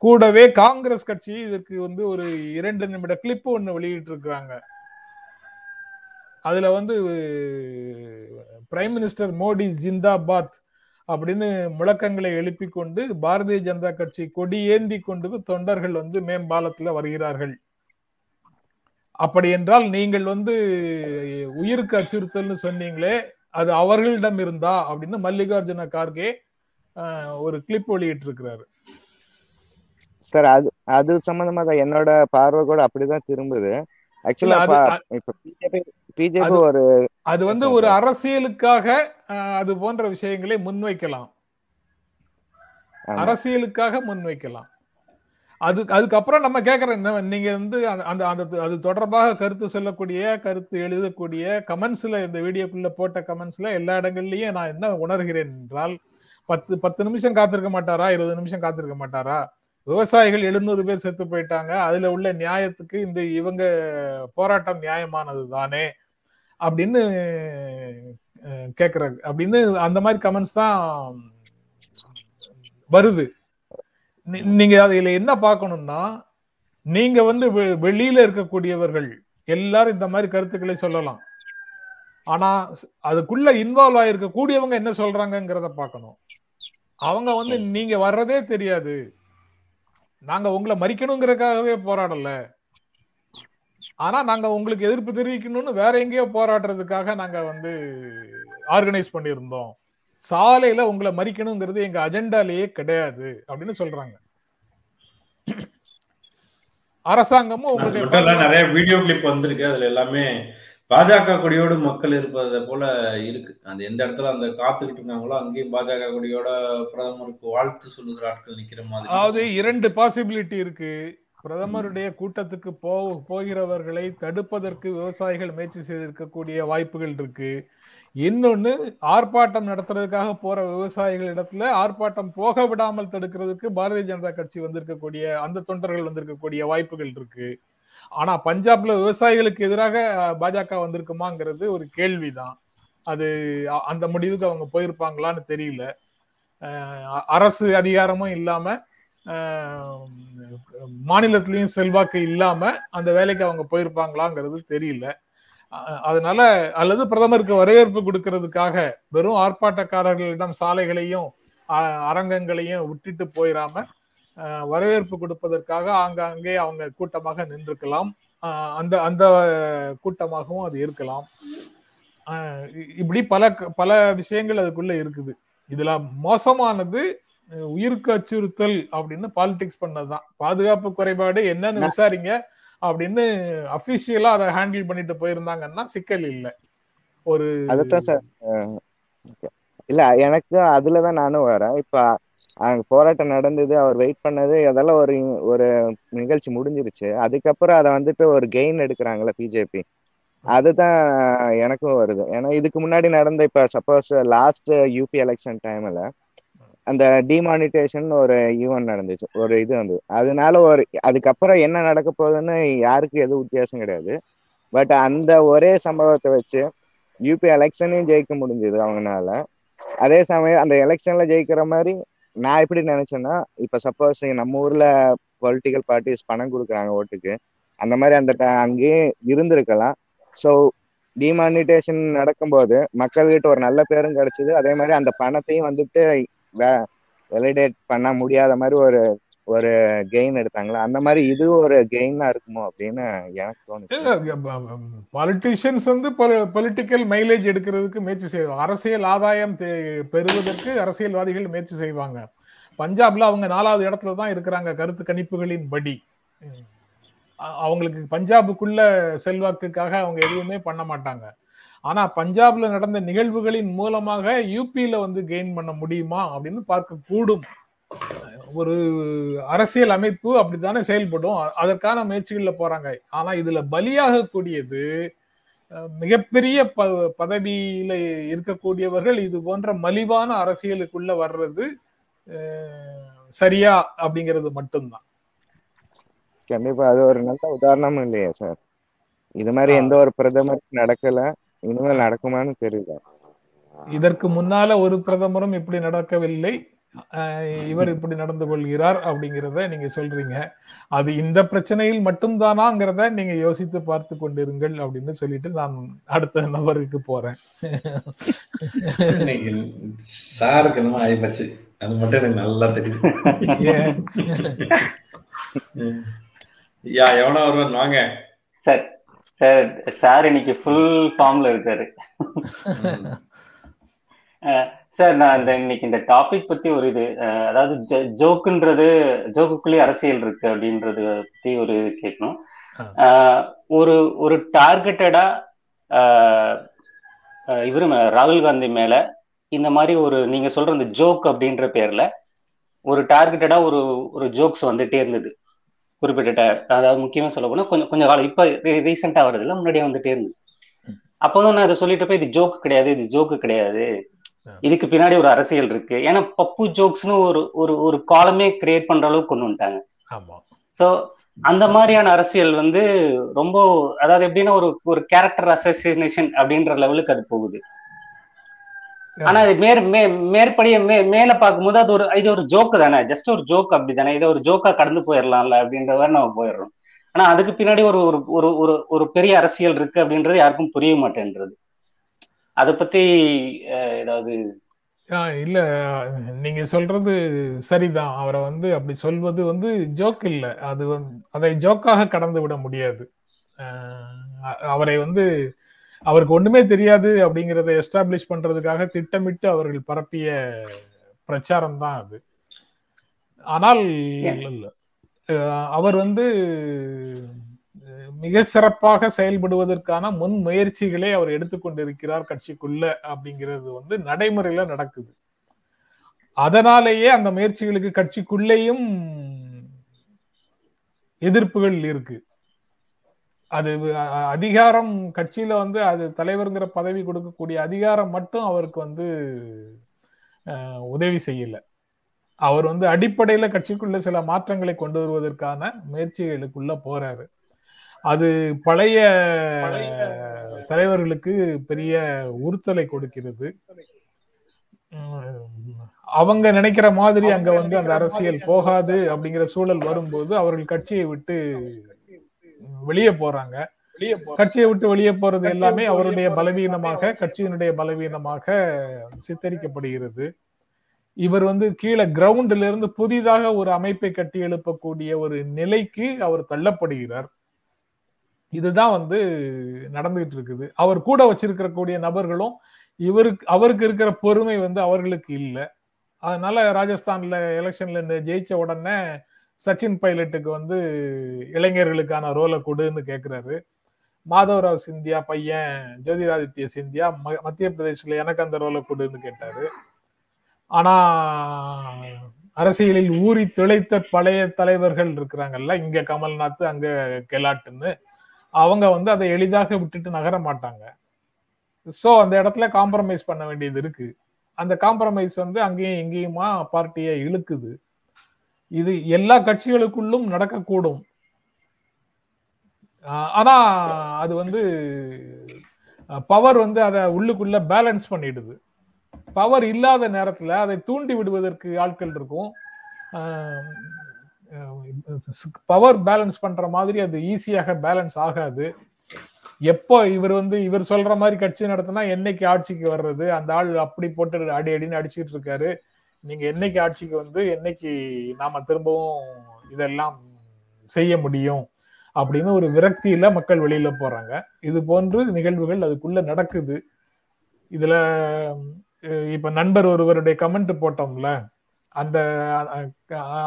கூடவே காங்கிரஸ் கட்சி இதற்கு வந்து ஒரு இரண்டு நிமிட கிளிப்பு ஒண்ணு வெளியிட்டு இருக்கிறாங்க அதுல வந்து பிரைம் மினிஸ்டர் மோடி ஜிந்தாபாத் அப்படின்னு முழக்கங்களை எழுப்பி கொண்டு பாரதிய ஜனதா கட்சி கொடி ஏந்தி கொண்டு தொண்டர்கள் வந்து மேம்பாலத்துல வருகிறார்கள். அப்படி என்றால் நீங்கள் வந்து உயிருக்கு அச்சுறுத்தல்னு சொன்னீங்களே அது அவர்களிடம் இருந்தா அப்படின்னு மல்லிகார்ஜுன கார்கே ஒரு கிளிப் வெளியிட்டு இருக்கிறாரு சார் அது அது சம்பந்தமா தான் என்னோட பார்வை கூட அப்படிதான் திரும்புது. ஆக்சுவலா பிஜேபி ஒரு அது வந்து. ஒரு அரசியலுக்காக அது போன்ற விஷயங்களை முன்வைக்கலாம். அரசியலுக்காக முன்வைக்கலாம் அது அதுக்கப்புறம் நம்ம கேக்குறோம் என்ன நீங்க வந்து அந்த- அந்த அந்த அது தொடர்பாக கருத்து சொல்லக்கூடிய கருத்து எழுதக்கூடிய கமெண்ட்ஸ்ல இந்த வீடியோக்குள்ள போட்ட கமெண்ட்ஸ்ல எல்லா இடங்கள்லயும் நான் என்ன உணர்கிறேன் என்றால் பத்து பத்து நிமிஷம் காத்திருக்க மாட்டாரா இருபது நிமிஷம் காத்திருக்க மாட்டாரா விவசாயிகள் எழுநூறு பேர் செத்து போயிட்டாங்க அதுல உள்ள நியாயத்துக்கு இந்த இவங்க போராட்டம் நியாயமானது தானே அப்படின்னு கேக்குறாங்க அப்படின்னு அந்த மாதிரி கமெண்ட்ஸ் தான் வருது. நீங்க அதுல என்ன பார்க்கணும்னா நீங்க வந்து வெளியில இருக்கக்கூடியவர்கள் எல்லாரும் இந்த மாதிரி கருத்துக்களை சொல்லலாம். ஆனா அதுக்குள்ள இன்வால்வ் ஆயிருக்க கூடியவங்க என்ன சொல்றாங்கங்கிறத பார்க்கணும். அவங்க வந்து நீங்க வர்றதே தெரியாது. நாங்க உங்களை மறிக்கணுங்கிறதுக்காகவே போராடல. ஆனா நாங்க உங்களுக்கு எதிர்ப்பு தெரிவிக்கணும்னு வேற எங்கேயோ போராடுறதுக்காக நாங்க வந்து ஆர்கனைஸ் பண்ணியிருந்தோம். சாலையில உங்களை மறிக்கணுங்கிறது எங்க அஜெண்டாலேயே கிடையாது அப்படின்னு சொல்றாங்க. அரசாங்கமும் இல்ல நிறைய வீடியோ கிளிப் வந்திருக்கு. அதுல எல்லாமே பாஜக கொடியோடு மக்கள் இருப்பதை போல இருக்கு. அந்த எந்த இடத்துல அந்த காத்துக்கிட்டு இருக்காங்களோ அங்கேயும் பாஜக கொடியோட பிரதமருக்கு வாழ்த்து சொல்லுகிற ஆட்கள் நிக்கிற அதாவது மாதிரி இரண்டு பாசிபிலிட்டி இருக்கு. பிரதமருடைய கூட்டத்துக்கு போ போகிறவர்களை தடுப்பதற்கு விவசாயிகள் முயற்சி செய்திருக்கக்கூடிய வாய்ப்புகள் இருக்கு. இன்னொன்னு ஆர்ப்பாட்டம் நடத்துறதுக்காக போற விவசாயிகள் இடத்துல ஆர்ப்பாட்டம் போக விடாமல் தடுக்கிறதுக்கு பாரதிய ஜனதா கட்சி வந்திருக்கக்கூடிய அந்த தொண்டர்கள் வந்திருக்கக்கூடிய வாய்ப்புகள் இருக்கு. ஆனா பஞ்சாப்ல விவசாயிகளுக்கு எதிராக பாஜக வந்திருக்குமாங்கிறது ஒரு கேள்விதான். அது அந்த முடிவுக்கு அவங்க போயிருப்பாங்களான்னு தெரியல. அரசு அதிகாரமும் இல்லாம மாநிலத்திலையும் செல்வாக்கு இல்லாம அந்த வேலைக்கு அவங்க போயிருப்பாங்களாங்கிறது தெரியல. அதனால அல்லது பிரதமருக்கு வரவேற்பு கொடுக்கறதுக்காக வெறும் ஆர்ப்பாட்டக்காரர்களிடம் சாலைகளையும் அரங்கங்களையும் விட்டுட்டு போயிடாம வரவேற்பு கொடுப்பதற்காக ஆங்காங்கே அவங்க கூட்டமாக நின்றுக்கலாம். அந்த அந்த கூட்டமாகவும் அது இருக்கலாம். இ- இப்படி பல க- பல விஷயங்கள் அதுக்குள்ள இருக்குது. இதுல மோசமானது உயிருக்கு அச்சுறுத்தல் அப்படின்னு பாலிடிக்ஸ் பண்ணதுதான். பாதுகாப்பு குறைபாடு என்னன்னு விசாரிங்க அப்படின்னு அபிஷியலா அதை ஹேண்டில் பண்ணிட்டு போயிருந்தாங்கன்னா சிக்கல் இல்லை. ஒரு அதத்தான் சார் இல்ல எனக்கு அதுலதான் நானும் வரேன். இப்ப அங்க போராட்டம் நடந்தது அவர் வெயிட் பண்ணது அதெல்லாம் ஒரு ஒரு நிகழ்ச்சி முடிஞ்சிருச்சு. அதுக்கப்புறம் அதை வந்துட்டு ஒரு கெயின் எடுக்கிறாங்கல்ல பிஜேபி அதுதான் எனக்கும் வருது. ஏன்னா இதுக்கு முன்னாடி நடந்த இப்ப சப்போஸ் லாஸ்ட் யூபி எலெக்ஷன் டைம்ல அந்த டிமானிட்டேஷன் ஒரு ஈவெண்ட் நடந்துச்சு. ஒரு இது வந்து அதனால ஒரு அதுக்கப்புறம் என்ன நடக்க போகுதுன்னு யாருக்கும் எதுவும் வித்தியாசம் கிடையாது. பட் அந்த ஒரே சம்பவத்தை வச்சு யூபி எலெக்ஷனையும் ஜெயிக்க முடிஞ்சது அவங்கனால. அதே சமயம் அந்த எலெக்ஷன்ல ஜெயிக்கிற மாதிரி நான் எப்படி நினைச்சேன்னா இப்ப சப்போஸ் நம்ம ஊர்ல பொலிட்டிக்கல் பார்ட்டிஸ் பணம் கொடுக்குறாங்க ஓட்டுக்கு. அந்த மாதிரி அந்த அங்கேயே இருந்திருக்கலாம். ஸோ டிமானிட்டேஷன் நடக்கும்போது மக்கள்கிட்ட ஒரு நல்ல பேரும் கிடைச்சது. அதே மாதிரி அந்த பணத்தையும் வந்துட்டு வெலிடேட் பண்ண முடியாத மாதிரி ஒரு ஒரு கெயின் எடுத்தாங்களா? அந்த மாதிரி இது ஒரு கெயினா இருக்குமோ அப்படின்னு எனக்கு தோணுது பாலிட்டிஷியன்ஸ் வந்து பொலிட்டிக்கல் மைலேஜ் எடுக்கிறதுக்கு முயற்சி செய்வாங்க அரசியல் ஆதாயம் பெறுவதற்கு அரசியல்வாதிகள் முயற்சி செய்வாங்க. பஞ்சாப்ல அவங்க நாலாவது இடத்துல தான் இருக்கிறாங்க கருத்து கணிப்புகளின் படி அவங்களுக்கு பஞ்சாபுக்குள்ள செல்வாக்குக்காக அவங்க எதுவுமே பண்ண மாட்டாங்க. ஆனா பஞ்சாப்ல நடந்த நிகழ்வுகளின் மூலமாக யூபியில வந்து கெயின் பண்ண முடியுமா அப்படின்னு பார்க்க கூடும் ஒரு அரசியல் அமைப்பு அப்படித்தானே செயல்படும். அதற்கான முயற்சிகள்ல போறாங்க. ஆனா இதுல பலியாக கூடியது மிகப்பெரிய ப பதவியில இருக்கக்கூடியவர்கள் இது போன்ற மலிவான அரசியலுக்குள்ள வர்றது சரியா அப்படிங்கிறது மட்டும்தான். கண்டிப்பா. அது ஒரு நல்ல உதாரணமும் இல்லையா சார். இது மாதிரி எந்த ஒரு பிரதமரும் நடக்கல. இனிமேல் நடக்குமான்னு தெரியல. இதற்கு முன்னால ஒரு பிரதமரும் இப்படி நடக்கவில்லை. இவர் இப்படி நடந்து கொள்கிறார் அப்படிங்கிறத நீங்க சொல்றீங்க. அது இந்த பிரச்சனையில் மட்டும்தானாங்கிறத நீங்க யோசித்து பார்த்து கொண்டிருங்கள் அப்படின்னு சொல்லிட்டு நான் அடுத்த நபருக்கு போறேன். சாருக்கு என்னமோ ஆயிப்போச்சு. அது மட்டும் எனக்கு நல்லா தெரியும். யா எவனா வருவான் வாங்க. சார் சார் சார் இன்னைக்கு ஃபுல் ஃபார்ம்ல இருக்காரு. (laughs) சார் நான் இந்த இன்னைக்கு இந்த டாபிக் பத்தி ஒரு இது அதாவது ஜோக்குன்றது ஜோக்குக்குள்ளேயே அரசியல் இருக்கு அப்படின்றது பத்தி ஒரு கேட்கணும். ஒரு ஒரு டார்கெட்டடா இவரு ராகுல் காந்தி மேல இந்த மாதிரி ஒரு நீங்க சொல்ற இந்த ஜோக் அப்படின்ற பேர்ல ஒரு டார்கெட்டடா ஒரு ஒரு ஜோக்ஸ் வந்துட்டே இருந்தது. குறிப்பிட்ட அதாவது முக்கியமா சொல்ல போனா கொஞ்சம் கொஞ்சம் காலம் இப்ப ரீசெண்டா வருது இல்லை முன்னாடியே வந்துட்டே இருந்தது. அப்போதான் நான் இதை சொல்லிட்டு போய் இது ஜோக்கு கிடையாது இது ஜோக்கு கிடையாது. இதுக்கு பின்னாடி ஒரு அரசியல் இருக்கு. ஏன்னா பப்பு ஜோக்ஸ்னு ஒரு ஒரு ஒரு காலமே கிரியேட் பண்ற அளவுக்கு கொண்டு வந்துட்டாங்க. ஸோ அந்த மாதிரியான அரசியல் வந்து ரொம்ப அதாவது எப்படின்னா ஒரு ஒரு கேரக்டர் அசோசியேஷன் அப்படின்ற லெவலுக்கு அது போகுது. ஆனா இது மேற் மே மேற்படிய மே மேல பார்க்கும்போது அது ஒரு இது ஒரு ஜோக்கு தானே? ஜஸ்ட் ஒரு ஜோக் அப்படி தானே இதை ஒரு ஜோக்கா கடந்து போயிடலாம்ல அப்படின்ற மாதிரி நம்ம போயிடுறோம். ஆனா அதுக்கு பின்னாடி ஒரு ஒரு ஒரு ஒரு ஒரு பெரிய அரசியல் இருக்கு அப்படின்றது யாருக்கும் புரிய மாட்டேன்றது. அதை பத்தி ஏதாவது இல்ல நீங்க சொல்றது சரிதான். அவரை வந்து அப்படி சொல்வது வந்து ஜோக் இல்ல. அது வந்து அதை ஜோக்காக கடந்து விட முடியாது. அவரை வந்து அவருக்கு ஒண்ணுமே தெரியாது அப்படிங்கறத எஸ்டாப்ளிஷ் பண்றதுக்காக திட்டமிட்டு அவர்கள் பரப்பிய பிரச்சாரம் தான் அது. ஆனால் அவர் வந்து மிக சிறப்பாக செயல்படுவதற்கான முன் முயற்சிகளை அவர் எடுத்துக்கொண்டிருக்கிறார் கட்சிக்குள்ள அப்படிங்கிறது வந்து நடைமுறையில நடக்குது. அதனாலேயே அந்த முயற்சிகளுக்கு கட்சிக்குள்ளேயும் எதிர்ப்புகள் இருக்கு. அது அதிகாரம் கட்சியில வந்து அது தலைவருங்கிற பதவி கொடுக்கக்கூடிய அதிகாரம் மட்டும் அவருக்கு வந்து உதவி செய்யல. அவர் வந்து அடிப்படையில கட்சிக்குள்ள சில மாற்றங்களை கொண்டு வருவதற்கான முயற்சிகளுக்குள்ள போறாரு. அது பழைய தலைவர்களுக்கு பெரிய உறுத்தலை கொடுக்கிறது. அவங்க நினைக்கிற மாதிரி அங்க வந்து அந்த அரசியல் போகாது அப்படிங்கிற சூழல் வரும்போது அவர்கள் கட்சியை விட்டு வெளியே போறாங்க. கட்சியை விட்டு வெளியே போறது எல்லாமே அவருடைய பலவீனமாக கட்சியினுடைய பலவீனமாக சித்தரிக்கப்படுகிறது. இவர் வந்து கீழே கிரவுண்ட்ல இருந்து புதிதாக ஒரு அமைப்பை கட்டி எழுப்பக்கூடிய ஒரு நிலைக்கு அவர் தள்ளப்படுகிறார். இதுதான் வந்து நடந்துகிட்டு இருக்குது அவர் கூட வச்சிருக்கிற கூடிய நபர்களும் இவருக்கு அவருக்கு இருக்கிற பொறுமை வந்து அவர்களுக்கு இல்லை. அதனால ராஜஸ்தான்ல எலெக்ஷன்ல ஜெயிச்ச உடனே சச்சின் பைலட்டுக்கு வந்து இளைஞர்களுக்கான ரோலை கொடுன்னு கேட்குறாரு மாதவராவ் சிந்தியா பையன் ஜோதிராதித்ய சிந்தியா மத்திய பிரதேசில் எனக்கு அந்த ரோலை கொடுன்னு கேட்டாரு. ஆனா அரசியலில் ஊறி திளைத்த பழைய தலைவர்கள் இருக்கிறாங்கல்ல இங்க கமல்நாத் அங்க கெலாட்டுன்னு அவங்க வந்து அதை எளிதாக விட்டுட்டு நகர மாட்டாங்க. ஸோ அந்த இடத்துல காம்ப்ரமைஸ் பண்ண வேண்டியது இருக்கு. அந்த காம்ப்ரமைஸ் வந்து அங்கேயும் இங்கேயுமா பார்ட்டியை இழுக்குது. இது எல்லா கட்சிகளுக்குள்ளும் நடக்கக்கூடும். ஆனா அது வந்து பவர் வந்து அதை உள்ளுக்குள்ள பேலன்ஸ் பண்ணிடுது. பவர் இல்லாத நேரத்துல அதை தூண்டி விடுவதற்கு ஆட்கள் இருக்கும். பவர் பேலன்ஸ் பண்ற மாதிரி அது ஈஸியாக பேலன்ஸ் ஆகாது. எப்போ இவர் வந்து இவர் சொல்ற மாதிரி கட்சி நடத்தினா என்னைக்கு ஆட்சிக்கு வர்றது? அந்த ஆள் அப்படி போட்டு அடி அடின்னு அடிச்சுட்டு இருக்காரு. நீங்க என்னைக்கு ஆட்சிக்கு வந்து என்னைக்கு நாம திரும்பவும் இதெல்லாம் செய்ய முடியும் அப்படின்னு ஒரு விரக்தியில மக்கள் வெளியில போறாங்க. இது போன்று நிகழ்வுகள் அதுக்குள்ள நடக்குது. இதுல இப்ப நண்பர் ஒருவருடைய கமெண்ட் போட்டோம்ல அந்த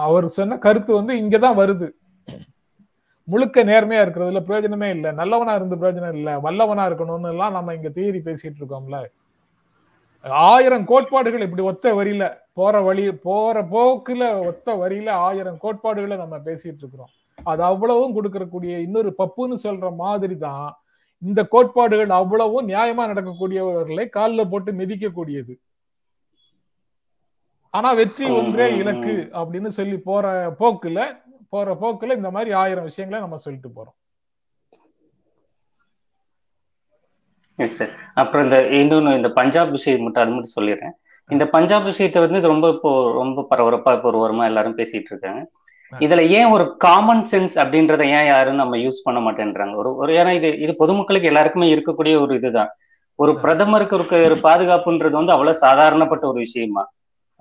அவர் சொன்ன கருத்து வந்து இங்கதான் வருது. முழுக்க நேர்மையா இருக்கிறதுல பிரயோஜனமே இல்லை. நல்லவனா இருந்து பிரயோஜனம் இல்லை. வல்லவனா இருக்கணும்னு எல்லாம் நம்ம இங்க தியரி பேசிட்டு இருக்கோம்ல. ஆயிரம் கோட்பாடுகள் இப்படி ஒத்த வரியில போற வழி போற போக்குல ஒத்த வரியில ஆயிரம் கோட்பாடுகளை நம்ம பேசிட்டு இருக்கிறோம். அது அவ்வளவும் கொடுக்கறக்கூடிய இன்னொரு பப்புன்னு சொல்ற மாதிரி தான் இந்த கோட்பாடுகள் அவ்வளவும் நியாயமா நடக்கக்கூடியவர்களை காலில் போட்டு மிதிக்கக்கூடியது. ஆனா வெற்றி ஒன்றே இலக்கு. அப்படின்னு சொல்லி போற போக்குல போற போக்குல இந்த மாதிரி ஆயிரம் விஷயங்களை நம்ம சொல்லிட்டு போறோம். அப்புறம் இந்த இன்னொன்று இந்த பஞ்சாப் விஷயம் மட்டும் அது மட்டும் சொல்லிடுறேன். இந்த பஞ்சாப் விஷயத்தை வந்து ரொம்ப இப்போ ரொம்ப பரபரப்பா இப்போ ஒரு வாரமா எல்லாரும் பேசிட்டு இருக்காங்க. இதுல ஏன் ஒரு காமன் சென்ஸ் அப்படின்றத ஏன் யாரும் நம்ம யூஸ் பண்ண மாட்டேன்றாங்க? ஒரு ஒரு ஏன்னா இது இது பொதுமக்களுக்கு எல்லாருக்குமே இருக்கக்கூடிய ஒரு இதுதான். ஒரு பிரதமருக்கு இருக்க ஒரு பாதுகாப்புன்றது வந்து அவ்வளவு சாதாரணப்பட்ட ஒரு விஷயமா.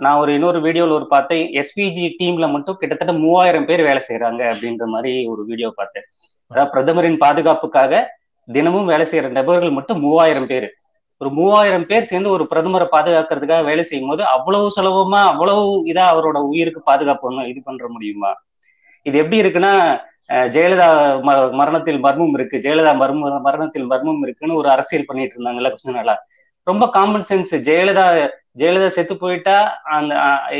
நான் ஒரு இன்னொரு வீடியோல ஒரு பார்த்தேன். எஸ்பிஜி டீம்ல மட்டும் கிட்டத்தட்ட மூவாயிரம் பேர் வேலை செய்யறாங்க அப்படின்ற மாதிரி ஒரு வீடியோ பார்த்தேன். அதாவது பிரதமரின் பாதுகாப்புக்காக தினமும் வேலை செய்யற நபர்கள் மட்டும் மூவாயிரம் பேர். ஒரு மூவாயிரம் பேர் சேர்ந்து ஒரு பிரதமரை பாதுகாக்கிறதுக்காக வேலை செய்யும் போது அவ்வளவு சுலபமா அவ்வளவு இதா அவரோட உயிருக்கு பாதுகாப்பு இது பண்ற முடியுமா? இது எப்படி இருக்குன்னா ஜெயலலிதா ம- மரணத்தில் மர்மம் இருக்கு. ஜெயலலிதா மர்ம மரணத்தில் மர்மம் இருக்குன்னு ஒரு அரசியல் பண்ணிட்டு இருந்தாங்கல்ல கொஞ்ச நாளா ரொம்ப காமன் சென்ஸ் ஜெயலலிதா ஜெயலலிதா செத்து போயிட்டா அந்த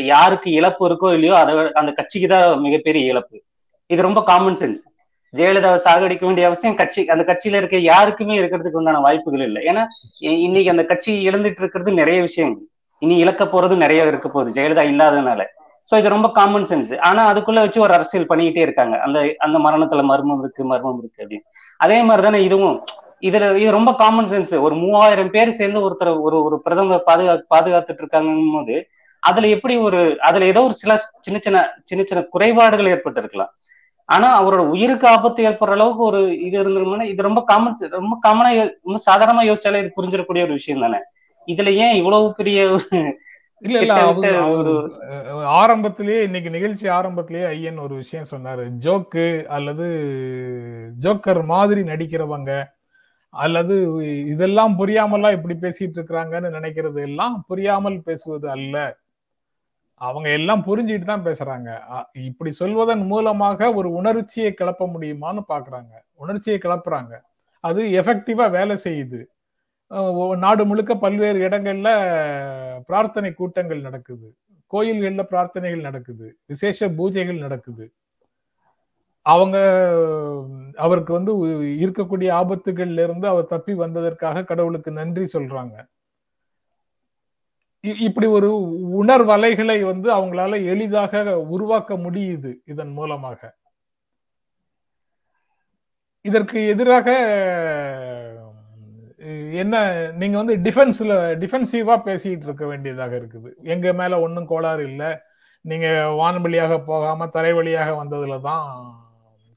யாருக்கு இழப்பு இருக்கோ இல்லையோ அதை அந்த கட்சிக்கு தான் மிகப்பெரிய இழப்பு. இது ரொம்ப காமன் சென்ஸ் ஜெயலலிதாவை சாகடிக்க வேண்டிய அவசியம் கட்சி அந்த கட்சியில இருக்க யாருக்குமே இருக்கிறதுக்கு உண்டான வாய்ப்புகள் இல்லை. ஏன்னா இன்னைக்கு அந்த கட்சி இழந்துட்டு இருக்கிறது நிறைய விஷயங்கள். இனி இழக்க போறது நிறைய இருக்க போகுது. ஜெயலலிதா இல்லாததுனால. சோ இது ரொம்ப காமன் சென்ஸ் ஆனா அதுக்குள்ள வச்சு ஒரு அரசியல் பண்ணிக்கிட்டே இருக்காங்க. அந்த அந்த மரணத்துல மர்மம் இருக்கு மர்மம் இருக்கு அப்படின்னு. அதே மாதிரிதானே இதுவும். இதுல இது ரொம்ப காமன் சென்ஸ் ஒரு மூவாயிரம் பேர் சேர்ந்து ஒருத்தர் ஒரு ஒரு பிரதமர் பாதுகா பாதுகாத்துட்டு இருக்காங்கும் போது அதுல எப்படி ஒரு அதுல ஏதோ ஒரு சில சின்ன சின்ன சின்ன சின்ன குறைபாடுகள் ஏற்பட்டு இருக்கலாம் ஆனா அவரோட உயிருக்கு ஆபத்து ஏற்படுற அளவுக்கு ஒரு இது இருந்திருந்தோம்னா இது ரொம்ப காமன் ரொம்ப காமனா ரொம்ப சாதாரணமா யோசிச்சாலே இது புரிஞ்சிடக்கூடிய ஒரு விஷயம் தானே? இதுல ஏன் இவ்வளவு பெரிய இல்ல இல்ல அஹ், ஆரம்பத்திலேயே இன்னைக்கு நிகழ்ச்சி ஆரம்பத்திலேயே ஐயன் ஒரு விஷயம் சொன்னாரு. ஜோக்கு அல்லது ஜோக்கர் மாதிரி நடிக்கிறவங்க அல்லது இதெல்லாம் புரியாமலாம் இப்படி பேசிட்டு இருக்கிறாங்கன்னு நினைக்கிறது எல்லாம் புரியாமல் பேசுவது அல்ல. அவங்க எல்லாம் புரிஞ்சுட்டு தான் பேசுறாங்க. இப்படி சொல்வதன் மூலமாக ஒரு உணர்ச்சியை கிளப்ப முடியுமான்னு பாக்குறாங்க. உணர்ச்சியை கிளப்புறாங்க. அது எஃபெக்டிவா வேலை செய்யுது. நாடு முழுக்க பல்வேறு இடங்கள்ல பிரார்த்தனை கூட்டங்கள் நடக்குது. கோயில்கள்ல பிரார்த்தனைகள் நடக்குது. விசேஷ பூஜைகள் நடக்குது. அவங்க அவருக்கு வந்து இருக்கக்கூடிய ஆபத்துகள்ல இருந்து அவர் தப்பி வந்ததற்காக கடவுளுக்கு நன்றி சொல்றாங்க. இப்படி ஒரு உணர்வலைகளை வந்து அவங்களால எளிதாக உருவாக்க முடியுது இதன் மூலமாக. இதற்கு எதிராக என்ன நீங்க வந்து டிஃபென்ஸ்ல டிஃபென்சிவா பேசிட்டு இருக்க வேண்டியதாக இருக்குது. எங்க மேல ஒன்றும் கோளாறு இல்லை. நீங்க வான்வழியாக போகாம தரை வழியாக வந்ததுல தான்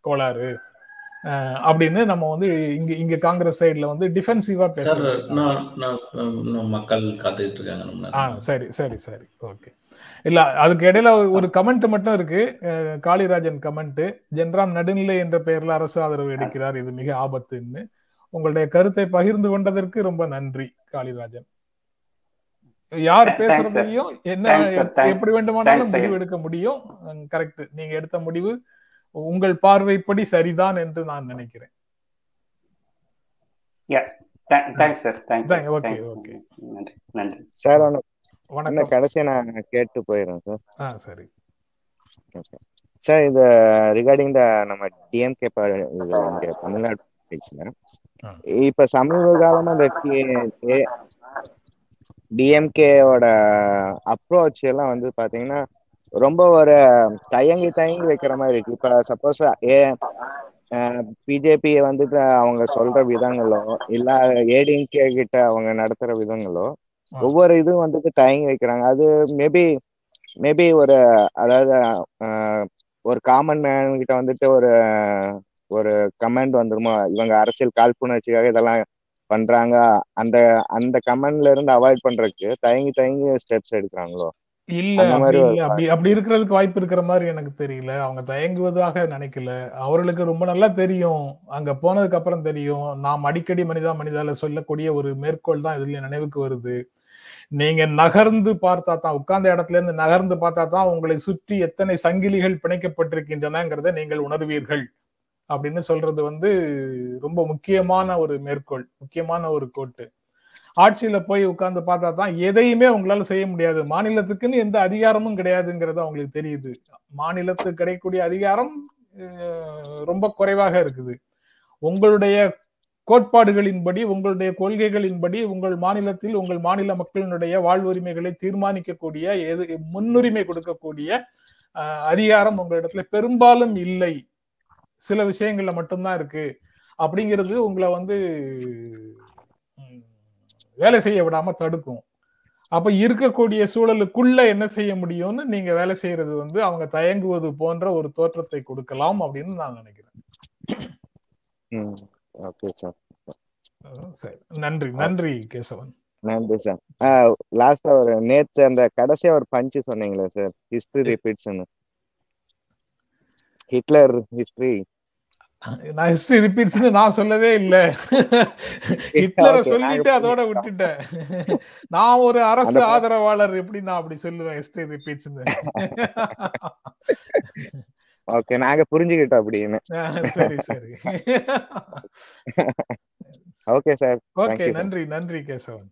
கோளாறு. அப்படின்னு நம்ம வந்து இங்க இங்க காங்கிரஸ் சைடுல வந்து டிஃபென்சிவா பேச சார் வேண்டியதா நான் நான் நான் மக்கள் காத்துக்கிட்டு இருக்காங்க ஆ. சரி சரி சரி. ஓகே இல்ல அதுக்கு இடையில ஒரு கமெண்ட் மட்டும் இருக்கு. காளிராஜன் கமெண்ட் ஜென்ராம் நடுநிலை என்ற பெயர்ல அரசு ஆதரவு எடுக்கிறார். இது மிக ஆபத்துன்னு. உங்களுடைய கருத்தை பகிர்ந்து கொண்டதற்கு ரொம்ப நன்றி காளிராஜன். யார். பேசுறதையும் என்ன. எப்படி வேண்டுமானாலும். முடிவு எடுக்க முடியும். கரெக்ட் நீங்க எடுத்த முடிவு உங்கள் பார்வைப்படி சரிதான் என்று நான் நினைக்கிறேன். Thanks sir thanks. நன்றி நன்றி சார் வணக்கம். கடைசியா நான் கேட்டு போயிடுறேன் சார் ஆ சரி. சார் இது ரிகார்டிங் த நம்ம டிஎம்கே தமிழ்நாடு. இப்ப சமீப காலமா இந்த டிஎம்கேவோட அப்ரோச் எல்லாம் வந்து பாத்தீங்கன்னா ரொம்ப ஒரு தயங்கி தயங்கி வைக்கிற மாதிரி இருக்கு. இப்ப சப்போஸ் ஏ பிஜேபி வந்துட்டு அவங்க சொல்ற விதங்களோ இல்ல ஏடிஎம்கே கிட்ட அவங்க நடத்துற விதங்களோ. ஒவ்வொரு இதுவும் வந்துட்டு தயங்கி வைக்கிறாங்க. அது மேபி மேபி ஒரு அதாவது ஒரு காமன் மேன் கிட்ட வந்துட்டு ஒரு ஒரு கமெண்ட் வந்துருமோ இவங்க அரசியல் காழ்ப்புணர்ச்சிக்காக இதெல்லாம் பண்றாங்க. அந்த அந்த கமெண்ட்ல இருந்து அவாய்ட் பண்றதுக்கு தயங்கி தயங்கி ஸ்டெப்ஸ் எடுக்கிறாங்களோ? இல்ல அப்படி அப்படி இருக்கிறதுக்கு வாய்ப்பு இருக்கிற மாதிரி எனக்கு தெரியல. அவங்க தயங்குவதாக நினைக்கல. அவர்களுக்கு ரொம்ப நல்லா தெரியும். அங்க போனதுக்கு அப்புறம் தெரியும். நாம் அடிக்கடி மனிதா மனிதால சொல்லக்கூடிய ஒரு மேற்கோள் தான் இதுல நினைவுக்கு வருது. நீங்க நகர்ந்து பார்த்தா தான் உட்கார்ந்த இடத்துல இருந்து நகர்ந்து பார்த்தா தான் உங்களை சுற்றி எத்தனை சங்கிலிகள் பிணைக்கப்பட்டிருக்கின்றனங்கிறத நீங்கள் உணர்வீர்கள். அப்படின்னு சொல்றது வந்து ரொம்ப முக்கியமான ஒரு மேற்கோள் முக்கியமான ஒரு கோட்டு. ஆட்சியில போய் உட்கார்ந்து பார்த்தா தான் எதையுமே உங்களால செய்ய முடியாது. மாநிலத்துக்குன்னு எந்த அதிகாரமும் கிடையாதுங்கிறது அவங்களுக்கு தெரியுது. மாநிலத்துக்கு கிடைக்கக்கூடிய அதிகாரம் ரொம்ப குறைவாக இருக்குது. உங்களுடைய கோட்பாடுகளின்படி உங்களுடைய கொள்கைகளின்படி உங்கள் மாநிலத்தில் உங்கள் மாநில மக்களினுடைய வாழ்வுரிமைகளை தீர்மானிக்கக்கூடிய எது முன்னுரிமை கொடுக்கக்கூடிய அதிகாரம் உங்களிடத்துல பெரும்பாலும் இல்லை. சில விஷயங்கள்ல மட்டும்தான் இருக்கு. அப்படிங்கிறது உங்களை வந்து வேலை செய்ய விடாம தடுக்கும். அப்ப இருக்கக்கூடிய சூழலுக்குள்ள என்ன செய்ய முடியும்னு நீங்க வேலை செய்யறது வந்து அவங்க தயங்குவது போன்ற ஒரு தோற்றத்தை கொடுக்கலாம் அப்படின்னு நான் நினைக்கிறேன். சார். நன்றி நன்றி கேசவன். நன்றி சார். லாஸ்டா ஒரு நேற்று அந்த கடைசியா ஒரு பஞ்சு சொன்னீங்களே சார். ஹிஸ்டரி ரிப்பீட்ஸ்னு ஹிட்லர் ஹிஸ்டரி நான் ஹிஸ்டரி ரிப்பீட்ஸ்னு நான் சொல்லவே இல்ல. ஹிட்லரை (laughs) Okay, சொல்லிட்டு அதோட விட்டுட்டேன். (laughs) நான் ஒரு அரசு ஆதரவாளர் எப்படி நான் அப்படி சொல்லுவேன் ஹிஸ்டரி ரிப்பீட்ஸ்னு ஓகே நாங்க புரிஞ்சுக்கிட்டோம் அப்படின்னு. (laughs) சரி சரி. Okay sir okay. நன்றி நன்றி கேசவன்.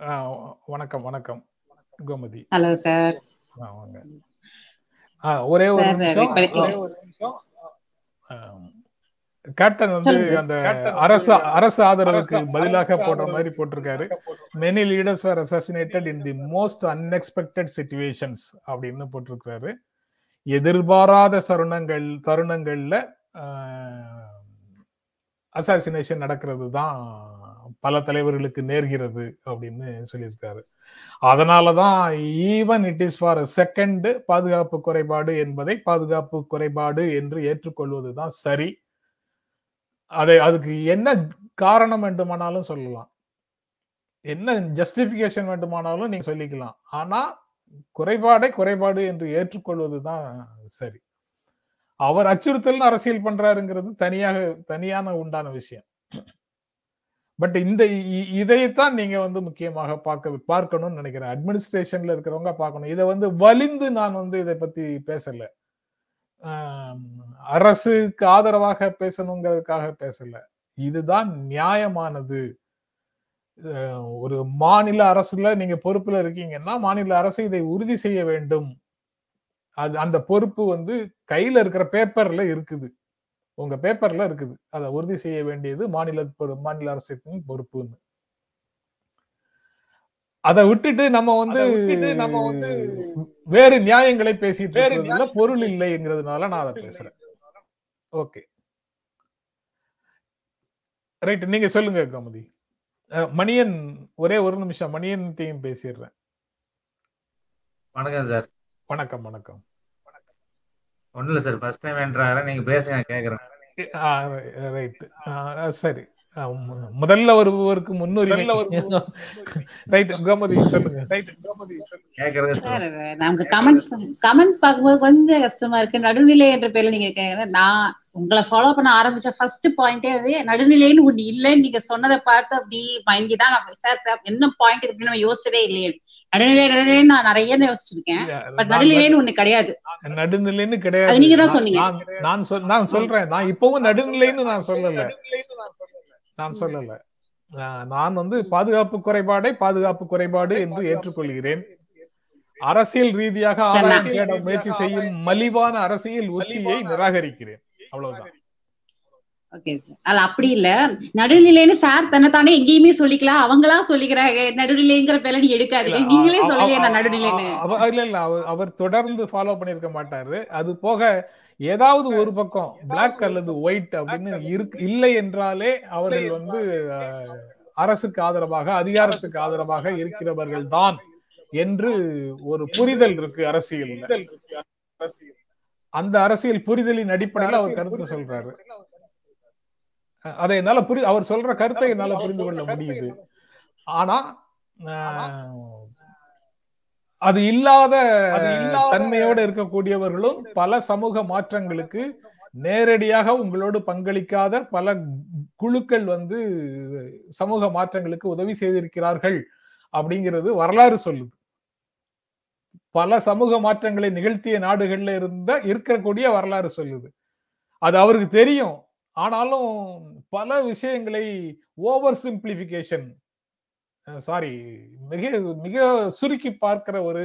ஆ, வணக்கம் வணக்கம். கோமதி. ஹலோ சார் வாங்க. ஒரே ஒரு நிமிஷம் இப்ப- ஒரே ஒரு நிமிஷம். ஆ, கேப்டன் வந்து. அந்த அரசு அரசு ஆதரவுக்கு பதிலாக போடுற மாதிரி போட்டிருக்காரு. Many leaders were assassinated in the most unexpected situations அப்படின்னு போட்டிருக்காரு. எதிர்பாராத சருணங்கள் தருணங்கள்ல அசாசினேஷன் நடக்கிறது தான் பல தலைவர்களுக்கு நேர்கிறது அப்படின்னு சொல்லியிருக்காரு. அதனாலதான் even it is for second பாதுகாப்பு குறைபாடு என்பதை பாதுகாப்பு குறைபாடு என்று ஏற்றுக்கொள்வது தான் சரி. அதை அதுக்கு என்ன காரணம் வேண்டுமானாலும் சொல்லலாம். என்ன ஜஸ்டிபிகேஷன் வேண்டுமானாலும் நீங்க சொல்லிக்கலாம். ஆனா குறைபாடை குறைபாடு என்று ஏற்றுக்கொள்வது தான் சரி. அவர் அச்சுறுத்தல் அரசியல் பண்றாருங்கிறது தனியாக தனியான உண்டான விஷயம். பட் இந்த இதைத்தான் நீங்க வந்து முக்கியமாக பார்க்க பார்க்கணும்னு நினைக்கிறேன். அட்மினிஸ்ட்ரேஷன்ல இருக்கிறவங்க பார்க்கணும். இதை வந்து வலிந்து நான் வந்து இதை பத்தி பேசல. அரசுக்கு ஆதரவாக பேசணுங்கிறதுக்காக பேசல. இதுதான் நியாயமானது. ஒரு மாநில அரசுல நீங்க பொறுப்புல இருக்கீங்கன்னா மாநில அரசு இதை உறுதி செய்ய வேண்டும். அது அந்த பொறுப்பு வந்து கையில இருக்கிற பேப்பர்ல இருக்குது. உங்க பேப்பர்ல இருக்குது. அதை உறுதி செய்ய வேண்டியது மாநில மாநில அரசின் பொறுப்புன்னு. அதை விட்டுட்டு நம்ம வந்து நம்ம வந்து வேறு நியாயங்களை பேசிட்டு இருக்கிறதுல பொருள் இல்லைங்கிறதுனால நான் அதை பேசுறேன். ஓகே. ரைட் நீங்க சொல்லுங்க கமதி. மணியன் ஒரே ஒரு நிமிஷம் மணியன் டீம் பேசிடுறேன். வணக்கம் சார். வணக்கம் வணக்கம். ஒண்ணும் இல்ல சார் ஃபர்ஸ்ட் டைம் என்றால நீங்க பேசுங்க கேக்குறேன். ரைட் சரி. முதல்ல வருபவருக்கு முன்னுரிமை. ரைட் கோமதி சொல்லுங்க. சார். நமக்கு கமெண்ட்ஸ் கமெண்ட்ஸ் பார்க்கும்போது கொஞ்சம் கஷ்டமா இருக்கு. நடுநிலை என்ற பேர்ல நீங்க நான் உங்களை ஃபாலோ பண்ண ஆரம்பிச்ச ஃபர்ஸ்ட் பாயிண்டே வந்து நடுநிலைன்னு ஒண்ணு இல்லைன்னு நீங்க சொன்னதை பார்த்து அப்படி மயங்கி தான் நான் சார் சார் என்ன பாயிண்ட் இருக்கு நம்ம யோசிச்சதே இல்லையே. நடுநிலை நடுநிலை நான் நிறைய யோசிச்சிருக்கேன். பட் நடுநிலைன்னு ஒண்ணு கிடையாது. நடுநிலைன்னு கிடையாது. நீங்க தான் சொன்னீங்க. நான் நான் சொல் நான் சொல்றேன். நான் இப்பவும் நடுநிலைன்னு நான் சொல்லல. நான் சொல்லல. நான் நான் வந்து பாதுகாப்பு குறைபாடை பாதுகாப்பு குறைபாடு என்று ஏற்றுக்கொள்கிறேன். அரசியல் ரீதியாக தேட முயற்சி செய்யும் மலிவான அரசியல் உத்தியை நிராகரிக்கிறேன். அவ்வளவுதான். ஓகே சார் அது அப்படி இல்ல. நடுநிலைன்னு சார் தன்னைத்தானே எங்கேயுமே சொல்லிக்கலாம் அவங்களா சொல்லிக்கிறாங்க. நடுநிலைங்கிற பேர்ல நீ எடுக்காதீங்க. நீங்களே சொல்லலையே நான் நடுநிலைன்னு. இல்ல இல்ல. அவர் தொடர்ந்து ஃபாலோ பண்ணிருக்க மாட்டாரு. அது போக ஏதாவது ஒரு பக்கம் பிளாக் அல்லது ஒயிட் அப்படின்னு இருக்கு இல்லை என்றாலே அவர்கள் வந்து அரசுக்கு ஆதரவாக அதிகாரத்துக்கு ஆதரவாக இருக்கிறவர்கள் தான் என்று ஒரு புரிதல் இருக்கு அரசியல்ல. அந்த அரசியல் புரிதலின் அடிப்படையில் அவர் கருத்து சொல்றாரு. அதை என்னால புரி அவர் சொல்ற கருத்தை என்னால புரிந்து கொள்ள முடியுது. ஆனா அது இல்லாத தன்மையோடு இருக்கக்கூடியவர்களும் பல சமூக மாற்றங்களுக்கு நேரடியாக உங்களோடு பங்களிக்காத பல குழுக்கள் வந்து சமூக மாற்றங்களுக்கு உதவி செய்திருக்கிறார்கள் அப்படிங்கிறது வரலாறு சொல்லுது. பல சமூக மாற்றங்களை நிகழ்த்திய நாடுகள்ல இருந்த இருக்கக்கூடிய வரலாறு சொல்லுது. அது அவருக்கு தெரியும். ஆனாலும் பல விஷயங்களை ஓவர் சிம்பிளிபிகேஷன் சாரி மிக மிக சுருக்கி பார்க்கிற ஒரு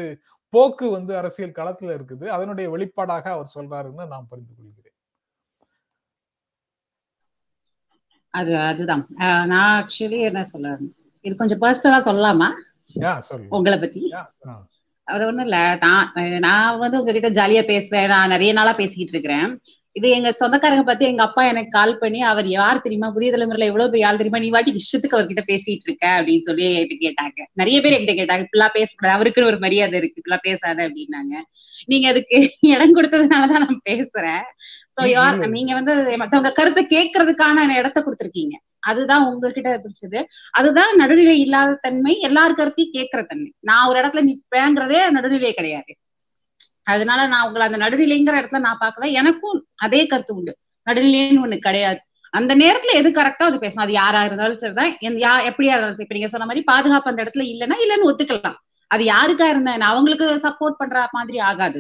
போக்கு வந்து அரசியல் களத்துல இருக்குது. அதனுடைய வெளிப்பாடாக அவர் சொல்றாருன்னு நான் புரிந்து கொள்கிறேன். அது அதுதான். நான் ஆக்சுவலி என்ன சொல்ல இது கொஞ்சம் பர்சனலா சொல்லலாமா உங்களை பத்தி. அது ஒண்ணும் இல்ல. நான் நான் வந்து உங்ககிட்ட ஜாலியா பேசுவேன். நான் நிறைய நாளா பேசிக்கிட்டு இருக்கிறேன். இது எங்க சொந்தக்காரங்க பத்தி எங்க அப்பா எனக்கு கால் பண்ணி அவர் யார் தெரியுமா? புதிய தலைமுறையில எவ்வளவு பெரிய ஆள் தெரியுமா? நீ வாட்டி இஷ்டத்துக்கு அவர்கிட்ட பேசிட்டு இருக்க அப்படின்னு சொல்லி என்கிட்ட கேட்டாங்க. நிறைய பேர் என்கிட்ட கேட்டாங்க. இப்படிலாம் பேசக்கூடாது. அவருக்குன்னு ஒரு மரியாதை இருக்கு. இப்படிலாம் பேசாத அப்படின்னாங்க. நீங்க அதுக்கு (laughs) இடம் கொடுத்ததுனாலதான் நான் பேசுறேன். சோ யார். நீங்க வந்து மத்தவங்க கருத்தை கேட்கறதுக்கான இடத்த கொடுத்திருக்கீங்க. அதுதான் உங்ககிட்ட பிடிச்சது. அதுதான் நடுநிலை இல்லாத தன்மை எல்லார் கருத்தையும் கேட்கிற தன்மை. நான் ஒரு இடத்துல நிப்பேங்கிறதே நடுநிலை கிடையாது. அதனால நான் உங்களை அந்த நடுநிலைங்கிற இடத்துல நான் பாக்கல எனக்கும் அதே கருத்து உண்டு. நடுநிலைன்னு ஒண்ணு கிடையாது. அந்த நேரத்துல எது கரெக்டோ அது பேசணும். அது யாரா இருந்தாலும் சரிதான். யா எப்படியா இருந்தாலும் சரி. இப்ப நீங்க சொன்ன மாதிரி பாதுகாப்பு அந்த இடத்துல இல்லைன்னா இல்லைன்னு ஒத்துக்கலாம். அது யாருக்கா இருந்தா அவங்களுக்கு சப்போர்ட் பண்ற மாதிரி ஆகாது.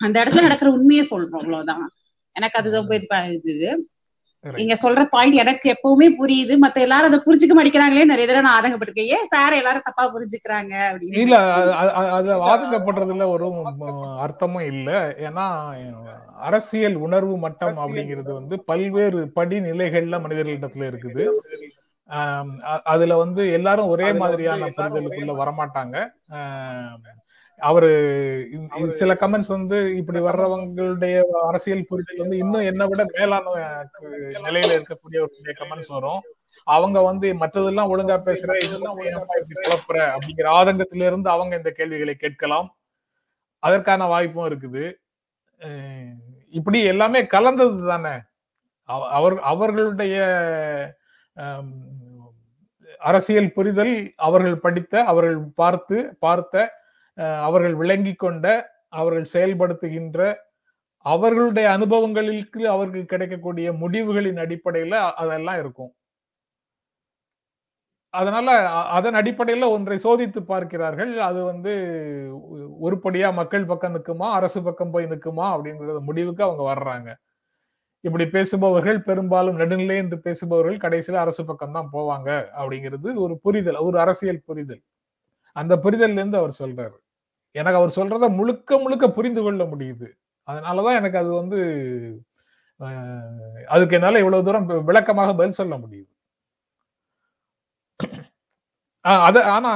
அந்த இடத்துல நடக்கிற உண்மையை சொல்றோம். அவ்வளவுதான். எனக்கு அதுதான் இது இது. நீங்க சொல்ற பாயிண்ட் எனக்கு எப்பவுமே புரியுது. மத்த எல்லாரும் அதை புரிஞ்சுக்க மாட்டேங்கிறாங்களே நிறைய தடவை நான் ஆதங்கப்பட்டிருக்கேன். ஏன் சார் எல்லாரும் தப்பா புரிஞ்சுக்கிறாங்க அப்படின்னு. இல்ல அது- ஆதங்கப்படுறதுல ஒரு அர்த்தமும் இல்ல. ஏன்னா அரசியல் உணர்வு மட்டம் அப்படிங்கிறது வந்து பல்வேறு படிநிலைகள்ல மனிதர்களிடத்துல இருக்குது. அதுல வந்து எல்லாரும் ஒரே மாதிரியான புரிதலுக்குள்ள வரமாட்டாங்க. அவரு சில கமெண்ட்ஸ் வந்து இப்படி வர்றவங்களுடைய அரசியல் புரிதல் வந்து இன்னும் என்னை விட மேலான நிலையில இருக்கக்கூடியவர்களுடைய கமெண்ட்ஸ் வரும். அவங்க வந்து மற்றதெல்லாம் ஒழுங்கா பேசுற இதெல்லாம் குழப்புற அப்படிங்கிற ஆதங்கத்தில இருந்து அவங்க இந்த கேள்விகளை கேட்கலாம். அதற்கான வாய்ப்பும் இருக்குது. இப்படி எல்லாமே கலந்தது தானே. அவ- அவர் அவர்களுடைய அரசியல் புரிதல் அவர்கள் படித்த அவர்கள் பார்த்து பார்த்த அவர்கள் விளங்கி கொண்ட அவர்கள் செயல்படுத்துகின்ற அவர்களுடைய அனுபவங்களுக்கு அவர்கள் கிடைக்கக்கூடிய முடிவுகளின் அடிப்படையில அதெல்லாம் இருக்கும். அதனால அதன் அடிப்படையில ஒன்றை சோதித்து பார்க்கிறார்கள். அது வந்து உருப்படியா மக்கள் பக்கம் நிற்குமா அரசு பக்கம் போய் நிற்குமா அப்படிங்கறது முடிவுக்கு அவங்க வர்றாங்க. இப்படி பேசுபவர்கள் பெரும்பாலும் நடுநிலை என்று பேசுபவர்கள் கடைசியில அரசு பக்கம் தான் போவாங்க அப்படிங்கிறது ஒரு புரிதல் ஒரு அரசியல் புரிதல். அந்த புரிதல்ல இருந்து அவர் சொல்றாரு. எனக்கு அவர் சொல்றத முழுக்க முழுக்க புரிந்து கொள்ள முடியுது. அதனாலதான் எனக்கு அது வந்து அதுக்கு என்னால இவ்வளவு தூரம் விளக்கமாக பதில் சொல்ல முடியுது. அது ஆனா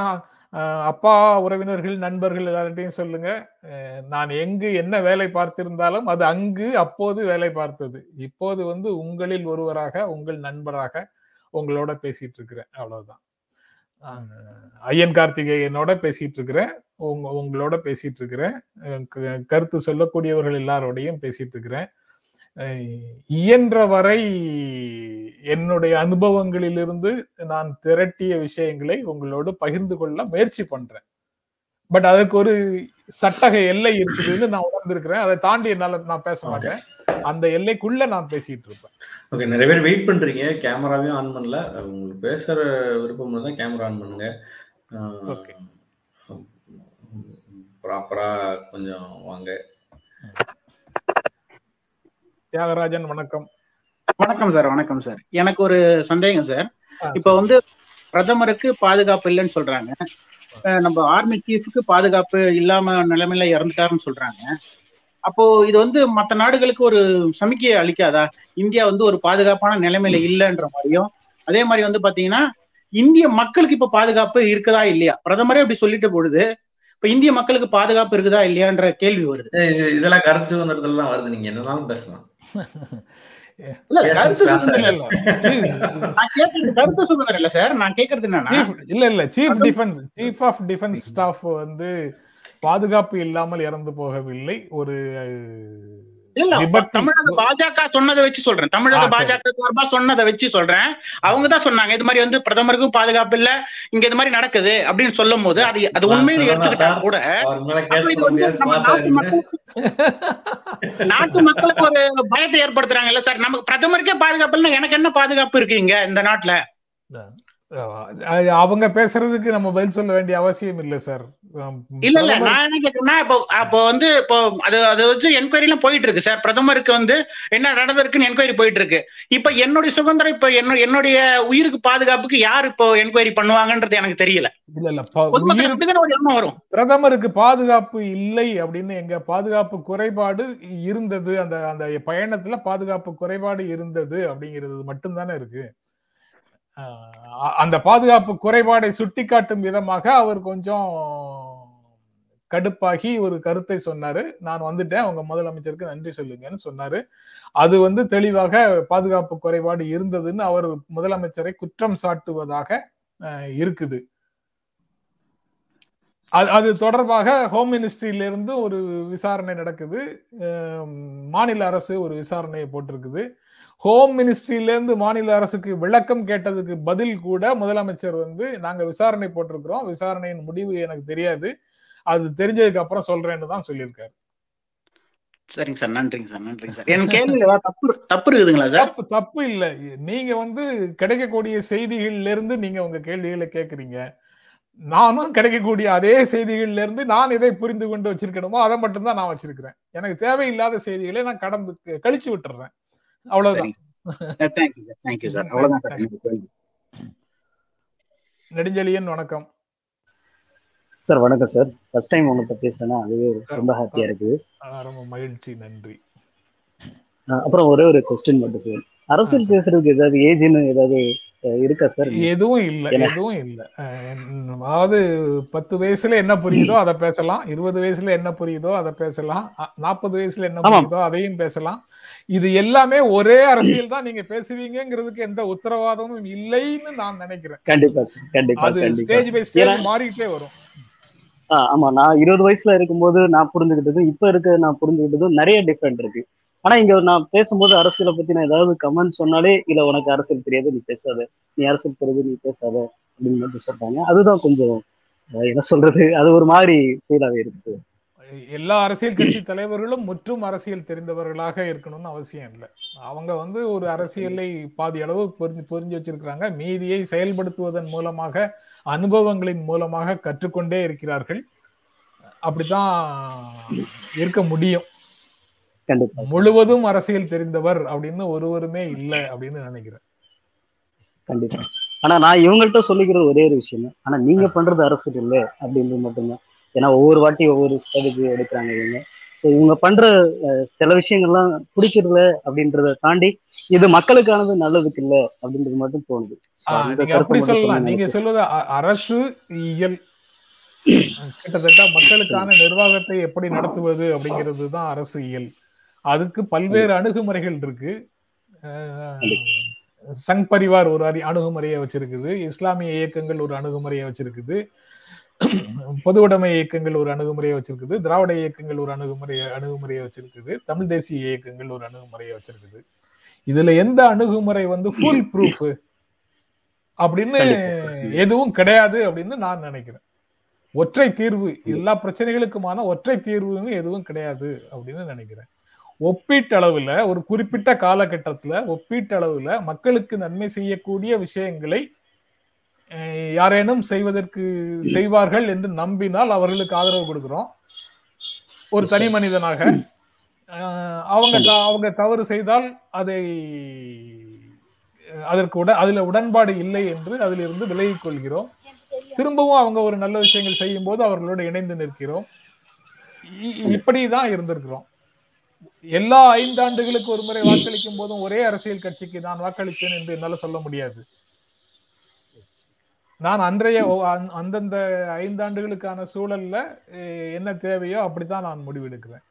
அப்பா உறவினர்கள் நண்பர்கள் எல்லார்ட்டையும் சொல்லுங்க. நான் எங்கு என்ன வேலை பார்த்திருந்தாலும் அது அங்கு அப்போது வேலை பார்த்தது. இப்போது வந்து உங்களில் ஒருவராக உங்கள் நண்பராக உங்களோட பேசிட்டு இருக்கிறேன். அவ்வளவுதான். ஐயன் கார்த்திகேயனோட பேசிட்டு இருக்கிறேன் உங்க உங்களோட பேசிட்டு இருக்கிறேன் க- கருத்து சொல்லக்கூடியவர்கள் எல்லாரோடையும் பேசிட்டு இருக்கிறேன் இயன்ற வரை என்னுடைய அனுபவங்களிலிருந்து நான் திரட்டிய விஷயங்களை உங்களோடு பகிர்ந்து கொள்ள முயற்சி பண்றேன். பட் அதுக்கு ஒரு சட்டக எல்லை இருக்குதுன்னு நான் உணர்ந்திருக்கிறேன். அதை தாண்டி என்னால நான் பேச மாட்டேன். அந்த எல்லைக்குள்ள நான் பேசிட்டு இருப்பேன். ஓகே நிறைய பேர் வெயிட் பண்றீங்க. கேமராவையும் ஆன் பண்ணல. உங்களுக்கு பேசுற விருப்பம் தான் கேமரா ஆன் பண்ணுங்க. Okay. ப்ராப்பரா கொஞ்சம் வாங்க. தியாகராஜன் வணக்கம். வணக்கம் சார் வணக்கம் சார். எனக்கு ஒரு சந்தேகம் சார். இப்ப வந்து பிரதமருக்கு பாதுகாப்பு இல்லைன்னு சொல்றாங்க. நம்ம ஆர்மி சீஃப்க்கு பாதுகாப்பு இல்லாம நிலைமையில இறந்துட்டாருன்னு சொல்றாங்க. அப்போ இது வந்து மத்த நாடுகளுக்கு ஒரு சமிக்கையை அளிக்காதா? இந்தியா வந்து ஒரு பாதுகாப்பான நிலைமையில இல்லைன்ற மாதிரியும் அதே மாதிரி வந்து பாத்தீங்கன்னா இந்திய மக்களுக்கு இப்ப பாதுகாப்பு இருக்குதா இல்லையா? பிரதமரே அப்படி சொல்லிட்ட பொழுது இப்ப இந்திய மக்களுக்கு பாதுகாப்பு இருக்குதா இல்லையான்ற கேள்வி வருது. இதெல்லாம் கருத்து சுதந்திரத்துலாம் வருது. நீங்க என்னனாலும் பேசலாம். (laughs) (laughs) பாதுகாப்பு இல்லாமல் இறந்து போகவில்லை. ஒரு இல்ல தமிழக பாஜக சொன்னதை வச்சு சொல்றேன் தமிழக. பாஜக சார்பா சொன்னதை வச்சு சொல்றேன் அவங்க தான் சொன்னாங்க இது மாதிரி வந்து பிரதமருக்கும் பாதுகாப்பு இல்ல இங்க இது மாதிரி நடக்குது அப்படின்னு சொல்லும் போது அது அது உண்மையில எடுத்துக்கிட்டா. கூட நாட்டு. மக்களுக்கு நாட்டு மக்களுக்கு ஒரு பயத்தை ஏற்படுத்துறாங்கல்ல சார் நமக்கு பிரதமருக்கே பாதுகாப்பு இல்லைன்னா எனக்கு என்ன பாதுகாப்பு இருக்கு இங்க இந்த நாட்டுல அவங்க பேசுறதுக்கு நம்ம பதில் சொல்ல வேண்டிய அவசியம் இல்லை சார். இல்ல இல்ல. நான் என்ன கேக்குறேன்னா இப்போ அப்போ வந்து இப்போ அது அதை வச்சு என்கொயரி எல்லாம் போயிட்டு இருக்கு சார். பிரதமருக்கு வந்து என்ன நடந்திருக்குன்னு என்கொயரி போயிட்டு இருக்கு. இப்ப என்னுடைய சுதந்திரம் இப்ப என்னுடைய என்னுடைய உயிருக்கு பாதுகாப்புக்கு யார் இப்போ என்கொயரி பண்ணுவாங்கன்றது எனக்கு தெரியல. இல்ல இல்ல. வரும். பிரதமருக்கு பாதுகாப்பு இல்லை அப்படின்னு எங்க பாதுகாப்பு குறைபாடு இருந்தது அந்த அந்த பயணத்துல பாதுகாப்பு குறைபாடு இருந்தது அப்படிங்கிறது மட்டும்தானே இருக்கு. அந்த பாதுகாப்பு குறைபாடை சுட்டிக்காட்டும் விதமாக அவர் கொஞ்சம் கடுப்பாகி ஒரு கருத்தை சொன்னாரு. நான் வந்துட்டேன். உங்க முதலமைச்சருக்கு நன்றி சொல்லுங்கன்னு சொன்னாரு. அது வந்து தெளிவாக பாதுகாப்பு குறைபாடு இருந்ததுன்னு அவர் முதலமைச்சரை குற்றம் சாட்டுவதாக இருக்குது. அது அது தொடர்பாக ஹோம் மினிஸ்ட்ரியிலிருந்து ஒரு விசாரணை நடக்குது. மாநில அரசு ஒரு விசாரணையை போட்டிருக்குது. ஹோம் மினிஸ்ட்ரியில இருந்து மாநில அரசுக்கு விளக்கம் கேட்டதுக்கு பதில் கூட முதலமைச்சர் வந்து நாங்க விசாரணை போட்டிருக்கிறோம். விசாரணையின் முடிவு எனக்கு தெரியாது. அது தெரிஞ்சதுக்கு அப்புறம் சொல்றேன்னு தான் சொல்லியிருக்காரு. சரிங்க சார். நன்றிங்க சார். நன்றிங்க சார். என் ஏதாவது தப்பு தப்பு இருக்குதுங்களா சார்? தப்பு தப்பு இல்ல. நீங்க வந்து கிடைக்கக்கூடிய செய்திகள்ல இருந்து நீங்க உங்க கேள்விகளை கேக்குறீங்க நானும் கிடைக்கக்கூடிய அதே செய்திகள்ல இருந்து நான் எதை புரிந்து கொண்டு வச்சிருக்கணுமோ அதை மட்டும்தான் நான் வச்சிருக்கிறேன். எனக்கு தேவையில்லாத செய்திகளை நான் கடந்து கழிச்சு விட்டுறேன். அவ்வளவுதான். Thank you sir thank you sir அவ்வளவுதான் சார் நெடுஞ்செழியன் வணக்கம். சார் வணக்கம் சார் ஃபர்ஸ்ட் டைம் உங்கள்கிட்ட பேசுறேன்னா அதுவே ரொம்ப ஹாப்பியா இருக்கு ரொம்ப மகிழ்ச்சி. நன்றி. அப்புறம் ஒரே ஒரு கொஸ்டின் மட்டும் சார் அரசியல் பேசுறதுக்கு ஏதாவது ஏஜ்னு ஏதாவது இருக்கா சார்? எதுவும் இல்ல? எதுவும் இல்ல. அதாவது பத்து வயசுல என்ன புரியுதோ அதை பேசலாம். இருபது வயசுல என்ன புரியுதோ அதை பேசலாம். நாற்பது வயசுல என்ன. புரியுதோ அதையும் பேசலாம். இது எல்லாமே ஒரே அரசியல் தான் நீங்க பேசுவீங்கிறதுக்கு எந்த உத்தரவாதமும் இல்லைன்னு நான் நினைக்கிறேன். கண்டிப்பா கண்டிப்பா அது ஸ்டேஜ் பை ஸ்டேஜ் மாறிட்டே வரும். ஆமா. நான் இருபது வயசுல இருக்கும்போது நான் புரிஞ்சுக்கிட்டதும் இப்ப இருக்க நான் புரிஞ்சுக்கிட்டதும் நிறைய டிஃப்ரெண்ட் இருக்கு. ஆனா இங்க நான் பேசும்போது அரசியலை பத்தி நான் ஏதாவது கமெண்ட் சொன்னாலே இல்ல உனக்கு அரசியல் தெரியாது நீ பேசாத. நீ அரசியல் தெரியாது நீ பேசாத. அப்படின்னு மட்டும் சொல்றாங்க. அதுதான் கொஞ்சம் என்ன சொல்றது? அது ஒரு மாதிரி ஃபீலாவே இருக்கு சார் எல்லா அரசியல் கட்சி தலைவர்களும் முற்றும் அரசியல் தெரிந்தவர்களாக இருக்கணும்னு அவசியம் இல்லை. அவங்க வந்து ஒரு அரசியலை பாதி அளவு புரிஞ்சு புரிஞ்சு வச்சிருக்கிறாங்க. மீதியை செயல்படுத்துவதன் மூலமாக அனுபவங்களின் மூலமாக கற்றுக்கொண்டே இருக்கிறார்கள். அப்படித்தான் இருக்க முடியும். முழுவதும் அரசியல் தெரிந்தவர் அப்படின்னு ஒருவருமே இல்லை அப்படின்னு நினைக்கிறேன். கண்டிப்பா. ஆனா நான் இவங்கள்ட்ட சொல்லிக்கிறது ஒரே ஒரு விஷயம். ஆனா நீங்க பண்றது அரசியல் இல்ல அப்படின்றது மட்டும்தான். ஏன்னா ஒவ்வொரு வாட்டி ஒவ்வொரு ஸ்ட்ராட்டஜி எடுக்கிறாங்க இவங்க. ஸோ இவங்க பண்ற சில விஷயங்கள்லாம் பிடிக்கிறதுல அப்படின்றத தாண்டி இது மக்களுக்கானது நல்லதுக்கு இல்ல அப்படின்றது மட்டும் தோணுது. அப்படி சொல்லலாம். சொல்ல நீங்க. சொல்வது அரசு இயல். (clears throat) கிட்டத்தட்ட மக்களுக்கான நிர்வாகத்தை எப்படி நடத்துவது அப்படிங்கிறது தான் அரசு இயல். அதுக்கு பல்வேறு அணுகுமுறைகள் இருக்கு. சங் பரிவார் ஒரு அறி அணுகுமுறையை வச்சிருக்குது. இஸ்லாமிய இயக்கங்கள் ஒரு அணுகுமுறையை வச்சிருக்குது. பொதுவுடைமை இயக்கங்கள் ஒரு அணுகுமுறையை வச்சிருக்குது. திராவிட இயக்கங்கள் ஒரு அணுகுமுறையை அணுகுமுறையை வச்சிருக்குது. தமிழ் தேசிய இயக்கங்கள் ஒரு அணுகுமுறையை வச்சிருக்குது. இதுல எந்த அணுகுமுறை வந்து ஃபுல் ப்ரூஃப் அப்படின்னு. எதுவும் கிடையாது அப்படின்னு நான் நினைக்கிறேன். ஒற்றை தீர்வு எல்லா பிரச்சனைகளுக்குமான ஒற்றை தீர்வுன்னு எதுவும் கிடையாது அப்படின்னு நினைக்கிறேன். ஒப்பீட்டளவுல ஒரு குறிப்பிட்ட காலகட்டத்துல ஒப்பீட்டளவுல மக்களுக்கு நன்மை செய்யக்கூடிய விஷயங்களை யாரேனும் செய்வதற்கு செய்வார்கள் என்று நம்பினால் அவர்களுக்கு ஆதரவு கொடுக்கிறோம். ஒரு தனி. மனிதனாக அவங்க அவங்க தவறு செய்தால் அதை அதற்கு உட அதுல உடன்பாடு இல்லை என்று அதிலிருந்து விலகிக் கொள்கிறோம். திரும்பவும் அவங்க ஒரு நல்ல விஷயங்கள் செய்யும் போது அவர்களோடு இணைந்து நிற்கிறோம். இப்படிதான் இருந்திருக்கிறோம். எல்லா ஐந்தாண்டுகளுக்கு ஒரு முறை வாக்களிக்கும் போதும் ஒரே அரசியல் கட்சிக்கு நான் வாக்களித்தேன் என்று என்னால சொல்ல முடியாது. நான் அன்றைய அந்தந்த ஐந்தாண்டுகளுக்கான சூழல்ல என்ன தேவையோ அப்படித்தான் நான் முடிவெடுக்கிறேன்.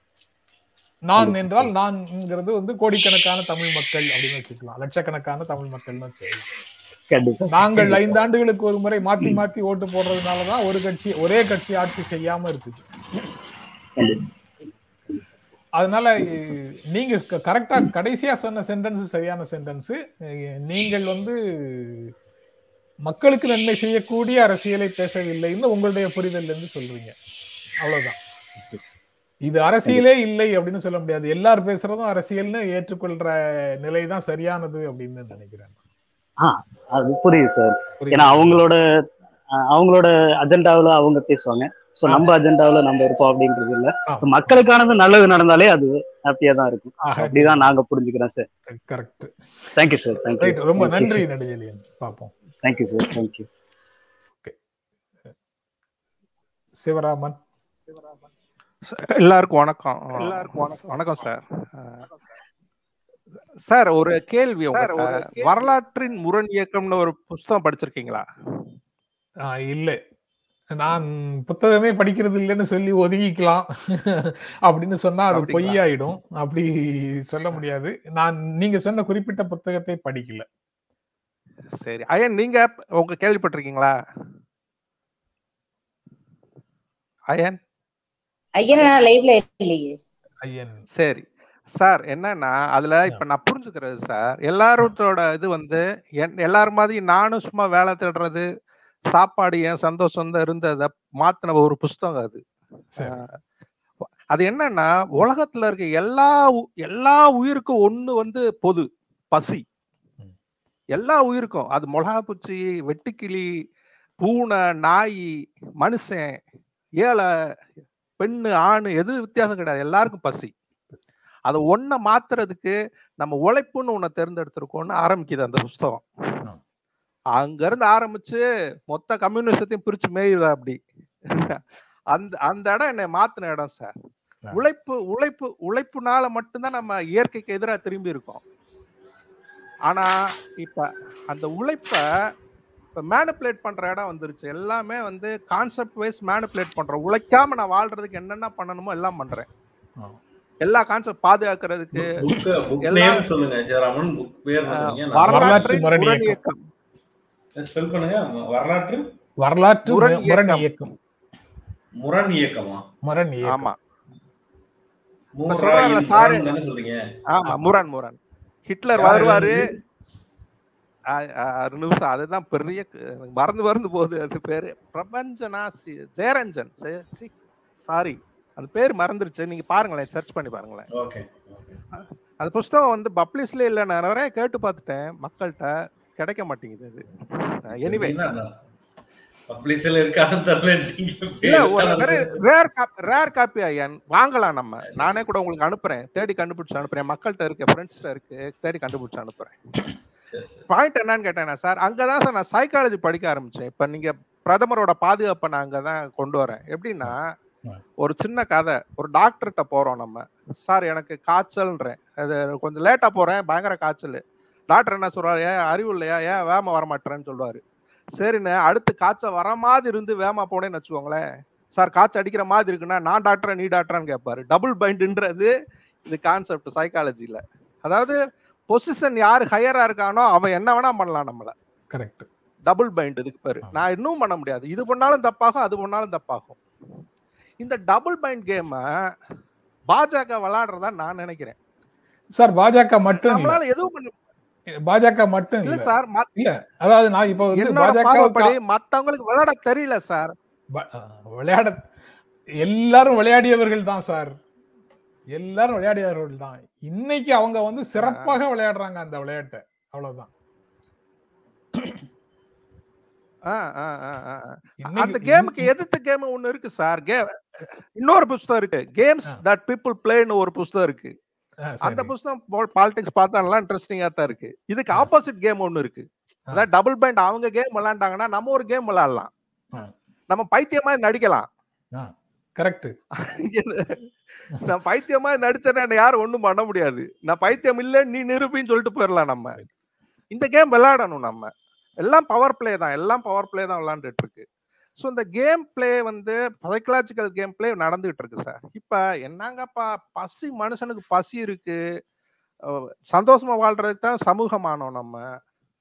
நான் என்றால் நான்ங்கிறது வந்து கோடிக்கணக்கான தமிழ் மக்கள் அப்படின்னு வச்சுக்கலாம். லட்சக்கணக்கான தமிழ் மக்கள்னு வச்சுக்கலாம். நாங்கள் ஐந்தாண்டுகளுக்கு ஒரு முறை மாத்தி மாத்தி ஓட்டு போடுறதுனாலதான் ஒரு கட்சி ஒரே கட்சி ஆட்சி செய்யாம இருக்குது. அதனால நீங்க கரெக்டா கடைசியா சொன்ன சென்டென்ஸ் சரியான சென்டென்ஸ் நீங்கள் வந்து மக்களுக்கு நன்மை செய்யக்கூடிய அரசியலை பேசவில்லைன்னு உங்களுடைய புரிதல்ல இருந்து சொல்றீங்க. அவ்வளவுதான். இது அரசியலே இல்லை அப்படின்னு சொல்ல முடியாது. எல்லாரும் பேசுறதும் அரசியல்னு ஏற்றுக்கொள்ற நிலைதான் சரியானது அப்படின்னு நினைக்கிறேன். அது புரியுது சார். புரியுது. ஏன்னா அவங்களோட அவங்களோட அஜெண்டாவுல அவங்க பேசுவாங்க. சோ நம்ம அஜெண்டாவுல நம்ம இருப்போம் அப்படின்றது இல்ல. மக்களுக்கானது நல்லது நடந்தாலே அது ஹாப்பியா தான் இருக்கும். அப்படிதான் நாங்க புரிஞ்சுக்கிறோம் sir correct thank you sir right thank you ரொம்ப நன்றி நடிகலியன் பார்ப்போம். Thank you sir thank you Sivaraman. எல்லாருக்கும் வணக்கம். வணக்கம். சார் சார் ஒரு கேள்வி வரலாற்றின் முரண் இயக்கம்னு ஒரு புஸ்தகம் படிச்சிருக்கீங்களா? இல்ல. நான் புத்தகமே படிக்கிறது இல்லைன்னு சொல்லி ஒதுங்கிக்கலாம் அப்படின்னு சொன்னா அது? பொய்யாயிடும். அப்படி சொல்ல முடியாது. நான் நீங்க சொன்ன குறிப்பிட்ட புத்தகத்தை படிக்கல. சரி. ஐயன் நீங்க உங்க கேள்விப்பட்டிருக்கீங்களா? இல்லையே. ஐயன் சரி. சார் என்னன்னா அதுல இப்ப நான் புரிஞ்சுக்கிறது சார் எல்லாரோட இது வந்து என்- எல்லாரும் மாதிரி நானும் சும்மா வேலை தேடுறது சாப்பாடு என் சந்தோஷம் தான் இருந்ததை மாத்தின ஒரு புஸ்தகம் அது. அது என்னன்னா உலகத்துல இருக்க எல்லா எல்லா உயிருக்கும் ஒண்ணு வந்து பொது பசி. எல்லா உயிருக்கும். அது மிளகாப்பூச்சி வெட்டுக்கிளி பூனை நாய் மனுஷன் ஏழை பெண்ணு ஆணு எது வித்தியாசம் கிடையாது. எல்லாருக்கும் பசி. அதை ஒன்ன மாத்துறதுக்கு நம்ம உழைப்புன்னு ஒண்ண தேர்ந்தெடுத்திருக்கோம்னு ஆரம்பிக்குது அந்த புஸ்தகம். அங்க இருந்து ஆரம்பிச்சு மொத்த கம்யூனிசத்தையும் பிரிச்சு மேயுதா அப்படி. அந்த அந்த இடம் என்னை மாத்தின இடம் சார். உழைப்பு உழைப்பு உழைப்புனால மட்டும்தான் நம்ம இயற்கைக்கு எதிராக திரும்பி இருக்கோம். ஆனா இப்ப அந்த உழைப்ப இப்ப மேனிப்புலேட் பண்ற இடம் வந்துருச்சு. எல்லாமே வந்து கான்செப்ட் வைஸ் மேனிப்புலேட் பண்றோம் உழைக்காம நான் வாழ்றதுக்கு என்னென்ன பண்ணணுமோ எல்லாம் பண்றேன். எல்லா கான்செப்ட் பாதுகாக்கிறதுக்கு வரலாற்று வரலாற்றின் முரண் முரண் இயக்கம். இயக்கம் ஸ்பெல் பண்ணுங்க. வரலாற்று வரலாற்று முரண் இயக்கம். முரண் இயக்கமா? முரண் இயக்கம். ஆமா. ஆமா முரண் முரண். ஹிட்லர் வருவாரு. நிமிஷம். அதுதான் பெரிய மறந்து மறந்து போகுது. அது பேரு பிரபஞ்சனா சி- ஜெயரஞ்சன். சாரி. அது பேர் மறந்துருச்சு. நீங்க பாருங்களேன். சர்ச் பண்ணி பாருங்களேன். ஓகே அந்த புஸ்தகம் வந்து பப்ளிஷ்ல இல்ல நான் நிறைய கேட்டு பார்த்துட்டேன் மக்கள்கிட்ட. கிடைக்க மாட்டேங்குது அது. எனிவே வாங்கலாம் நம்ம. நானே கூட உங்களுக்கு அனுப்புறேன். தேடி கண்டுபிடிச்சு அனுப்புறேன். மக்கள்கிட்ட இருக்கு ஃப்ரெண்ட்ஸ்ட்ட இருக்கு. தேடி கண்டுபிடிச்சு அனுப்புறேன். பாயிண்ட் என்னன்னு கேட்டேன்னா சார் அங்கதான் சார் நான் சைக்காலஜி படிக்க ஆரம்பிச்சேன். இப்ப நீங்க பிரதமரோட பாதுகாப்பை நான் அங்கதான் கொண்டு வரேன். எப்படின்னா ஒரு சின்ன கதை. ஒரு டாக்டர்கிட்ட போறோம் நம்ம. சார் எனக்கு காய்ச்சல்ன்றேன். அது கொஞ்சம் லேட்டா போறேன். பயங்கர காய்ச்சல். டாக்டர் என்ன சொல்றாரு? ஏன் அறிவு இல்லையா? ஏன் வேம வரமாட்டேன்னு சொல்லுவாரு சரிண்ணே அடுத்து காய்ச்சல் வர மாதிரி இருந்து வேமா போனேன்னு வச்சுக்கோங்களேன். சார் காய்ச்சல் அடிக்கிற மாதிரி இருக்குன்னா நான் டாக்டரா நீ டாக்டரான்னு கேட்பாரு. டபுள் பைண்டுன்றது இது கான்செப்ட் சைக்காலஜில. அதாவது பொசிஷன் யார் ஹையரா இருக்கானோ அவன் என்ன வேணா பண்ணலாம் நம்மள. கரெக்ட். டபுள் பைண்ட் இதுக்கு பேரு. நான் இன்னும் பண்ண முடியாது. இது பண்ணாலும் தப்பாகும் அது பண்ணாலும் தப்பாகும். இந்த டபுள் பைண்ட் கேம பாஜக விளையாடுறதா நான் நினைக்கிறேன். சார் பாஜக மட்டும் நம்மளால எதுவும் பண்ண பாஜக மட்டும் இல்ல சார் இல்ல அதாவது நான் இப்ப வந்து பாஜக மத்தவங்களுக்கு விளையாட தெரியல சார். விளையாட எல்லாரும் விளையாடியவர்கள் தான் சார். எல்லாரும் விளையாடியவர்கள் தான். இன்னைக்கு அவங்க வந்து சிறப்பாக விளையாடுறாங்க அந்த விளையாட்டை. அவ்வளவுதான். அந்த கேமுக்கு எதிர்த்த கேம் ஒண்ணு இருக்கு சார். கே இன்னொரு புஸ்தகம் இருக்கு. கேம்ஸ். தட் பீப்புள் பிளேன்னு ஒரு புஸ்தகம் இருக்கு. அந்த. புஸ்தகம் பாலிடிக்ஸ் பார்த்தா நல்லா இன்ட்ரெஸ்டிங்கா தான் இருக்கு. இதுக்கு. ஆப்போசிட் கேம் ஒண்ணு இருக்கு. அதாவது டபுள் பைண்ட் அவங்க கேம் விளையாண்டாங்கன்னா நம்ம ஒரு கேம் விளையாடலாம். நம்ம பைத்தியமா நடிக்கலாம். கரெக்ட் (laughs) நான் பைத்தியமா நடிச்சேன்னா யாரும் ஒண்ணும் பண்ண முடியாது. நான் பைத்தியம் இல்ல நீ நிரூபின்னு சொல்லிட்டு போயிடலாம் நம்ம. இந்த கேம் விளையாடணும் நம்ம. எல்லாம் பவர் பிளே தான். எல்லாம் பவர் பிளே தான் விளையாண்டுட்டு இருக்கு. ஸோ இந்த கேம் பிளே வந்து சைக்கலாஜிக்கல் கேம் பிளே நடந்துகிட்டு இருக்கு சார் இப்போ என்னங்கப்பா பசி மனுஷனுக்கு பசி இருக்கு. சந்தோஷமா வாழ்றதுக்கு தான் சமூகமானோம் நம்ம.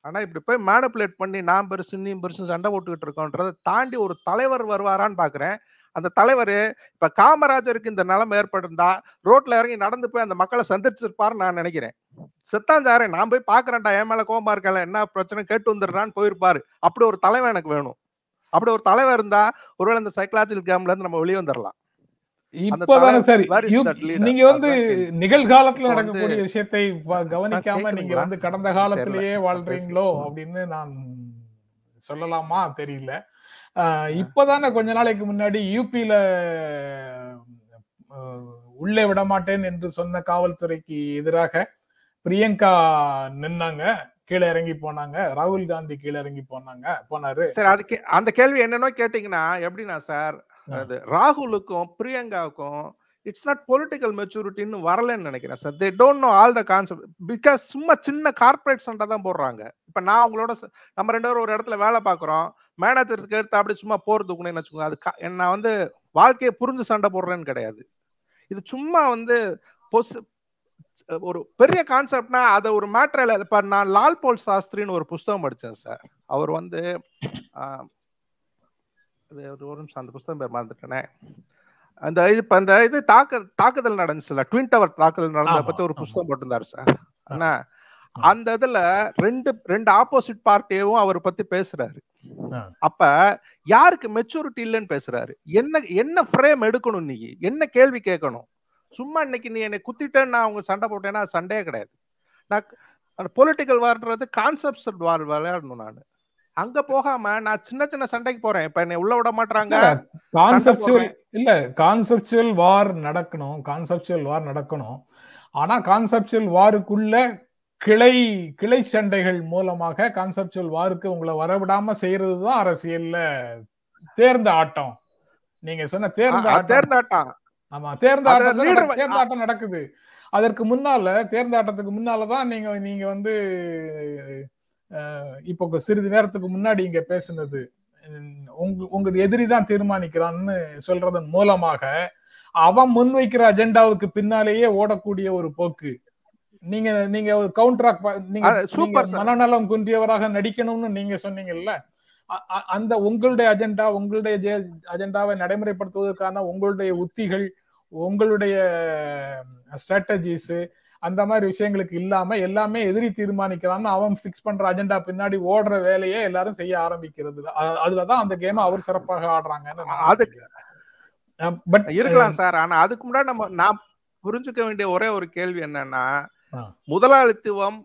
ஆனா இப்படி போய் மேனிப்புலேட் பண்ணி நான் பெருசு நீ பெருசு சண்டை போட்டுக்கிட்டு இருக்கோன்றதை தாண்டி ஒரு தலைவர் வருவாரான்னு பாக்குறேன். அந்த தலைவர் இப்ப காமராஜருக்கு இந்த நிலம் ஏற்பட்டிருந்தா ரோட்ல இறங்கி நடந்து போய் அந்த மக்களை சந்திச்சிருப்பாருன்னு நான் நினைக்கிறேன். செத்தாஞ்சாரே நான் போய் பாக்குறேன்டா என் மேல கோபமா இருக்கல என்ன பிரச்சனை கேட்டு வந்துடுறான்னு போயிருப்பாரு. அப்படி ஒரு தலைவன் எனக்கு வேணும். அப்படி ஒரு தலைவர் இருந்தா ஒருவேளை இந்த சைக்கலாஜிக்கல் கேம்ல இருந்து நம்ம வெளியே வந்துடலாம் இப்பதானே சரி? நீங்க வந்து. நிகழ்காலத்துல நடக்கக்கூடிய விஷயத்தை கவனிக்காம நீங்க? வந்து கடந்த. காலத்திலேயே வாழ்றீங்களோ அப்படின்னு நான் சொல்லலாமா தெரியல ஆஹ் இப்பதானே கொஞ்ச நாளைக்கு முன்னாடி யூபியில உள்ளே விட மாட்டேன் என்று சொன்ன காவல்துறைக்கு எதிராக பிரியங்கா நின்னாங்க கீழே இறங்கி போனாங்க. ராகுல் காந்தி கீழே இறங்கி போனாங்க. போனாரு. சரி அதுக்கு அந்த கேள்வி என்னன்னோ கேட்டீங்கன்னா எப்படின்னா சார் அது ராகுலுக்கும் பிரியங்காவுக்கும் இட்ஸ் நாட் பொலிட்டிக்கல் மெச்சூரிட்டின்னு வரலன்னு நினைக்கிறேன் sir. They don't know all the concept because சும்மா சின்ன கார்பரேட் சண்டை தான் போடுறாங்க. இப்ப நான் அவங்களோட நம்ம ரெண்டு பேரும் ஒரு இடத்துல வேலை பார்க்குறோம். மேனேஜருக்கு எடுத்து அப்படி சும்மா போர் தூக்கணும்னு வச்சுக்கோங்க. அது நான் வந்து வாழ்க்கையை புரிஞ்சு சண்டை போடுறேன்னு கிடையாது. இது சும்மா வந்து பொஸ் ஒரு பெரிய கான்செப்ட்னா அதை ஒரு மேட்டரில் இப்ப நான் லால் போல் சாஸ்திரின்னு ஒரு புஸ்தகம் படிச்சேன் சார் அவர் வந்து ஒரு நிமிஷம் அந்த புஸ்தகம் பேர் மறந்துட்டேனே. அந்த இது இப்ப அந்த இது தாக்க தாக்குதல் நடந்துச்சுல ட்வின் டவர் தாக்குதல் நடந்ததை ஆமா, பத்தி ஒரு. புஸ்தகம் போட்டிருந்தாரு சார் என்ன? அந்த இதுல ரெண்டு ரெண்டு ஆப்போசிட் பார்ட்டியவும் அவர் பத்தி பேசுறாரு. அப்ப யாருக்கு மெச்சூரிட்டி இல்லைன்னு பேசுறாரு? என்ன என்ன ஃப்ரேம் எடுக்கணும் நீ? என்ன கேள்வி கேட்கணும்? சும்மா இன்னைக்கு நீ என்னை குத்திட்டேன்னு நான் அவங்க சண்டை போட்டேன்னா சண்டையே கிடையாது. நான் பொலிட்டிக்கல் வார்ன்றது கான்செப்ட் வார் விளையாடணும் நான். அங்க போகாம நான் சின்ன சின்ன சண்டைக்கு போறேன். இப்ப என்னை உள்ள விட மாட்டாங்க கான்செப்சுவல் இல்ல கான்செப்சுவல் வார் நடக்கணும். கான்செப்சுவல் வார் நடக்கணும். ஆனா கான்செப்சுவல் வாருக்குள்ள கிளை கிளை சண்டைகள் மூலமாக கான்செப்சுவல் வாருக்கு உங்களை வரவிடாம செய்யறது தான் அரசியல்ல தேர்ந்த ஆட்டம். நீங்க சொன்ன தேர்ந்த தேர்ந்த ஆட்டம். Leader நடக்கு- தேர்ந்த ஆட்டம் நடக்குது அதற்கு முன்னால தேர்ந்த ஆட்டத்துக்கு முன்னாலதான் நீங்க நீங்க வந்து இப்போ சிறிது நேரத்துக்கு முன்னாடி இங்க பேசுனது உங்க உங்க எதிரி தான் தீர்மானிக்கிறான்னு சொல்றதன் மூலமாக அவன் முன்வைக்கிற அஜெண்டாவுக்கு பின்னாலேயே ஓடக்கூடிய ஒரு போக்கு நீங்க நீங்க ஒரு கவுண்டரா நீங்க sir. மனநலம் குன்றியவராக நடிக்கணும்னு நீங்க சொன்னீங்கல்ல அந்த உங்களுடைய அஜெண்டா உங்களுடைய அஜெண்டாவை நடைமுறைப்படுத்துவதற்கான உங்களுடைய உத்திகள் உங்களுடைய ஸ்ட்ராட்டஜிஸ் அந்த மாதிரி விஷயங்களுக்கு இல்லாம எல்லாமே எதிரி தீர்மானிக்கிறான்னு அவன் ஃபிக்ஸ் பண்ற அஜெண்டா பின்னாடி ஓடுற வேலையை எல்லாரும் செய்ய ஆரம்பிக்கிறது. அதுலதான் அந்த கேமை அவர் சிறப்பாக ஆடுறாங்கன்னு நான் அது பட் இருக்கலாம் சார். ஆனா அதுக்கு முன்னாடி நம்ம நான் புரிஞ்சுக்க வேண்டிய ஒரே ஒரு கேள்வி என்னன்னா. முதலாளித்துவம்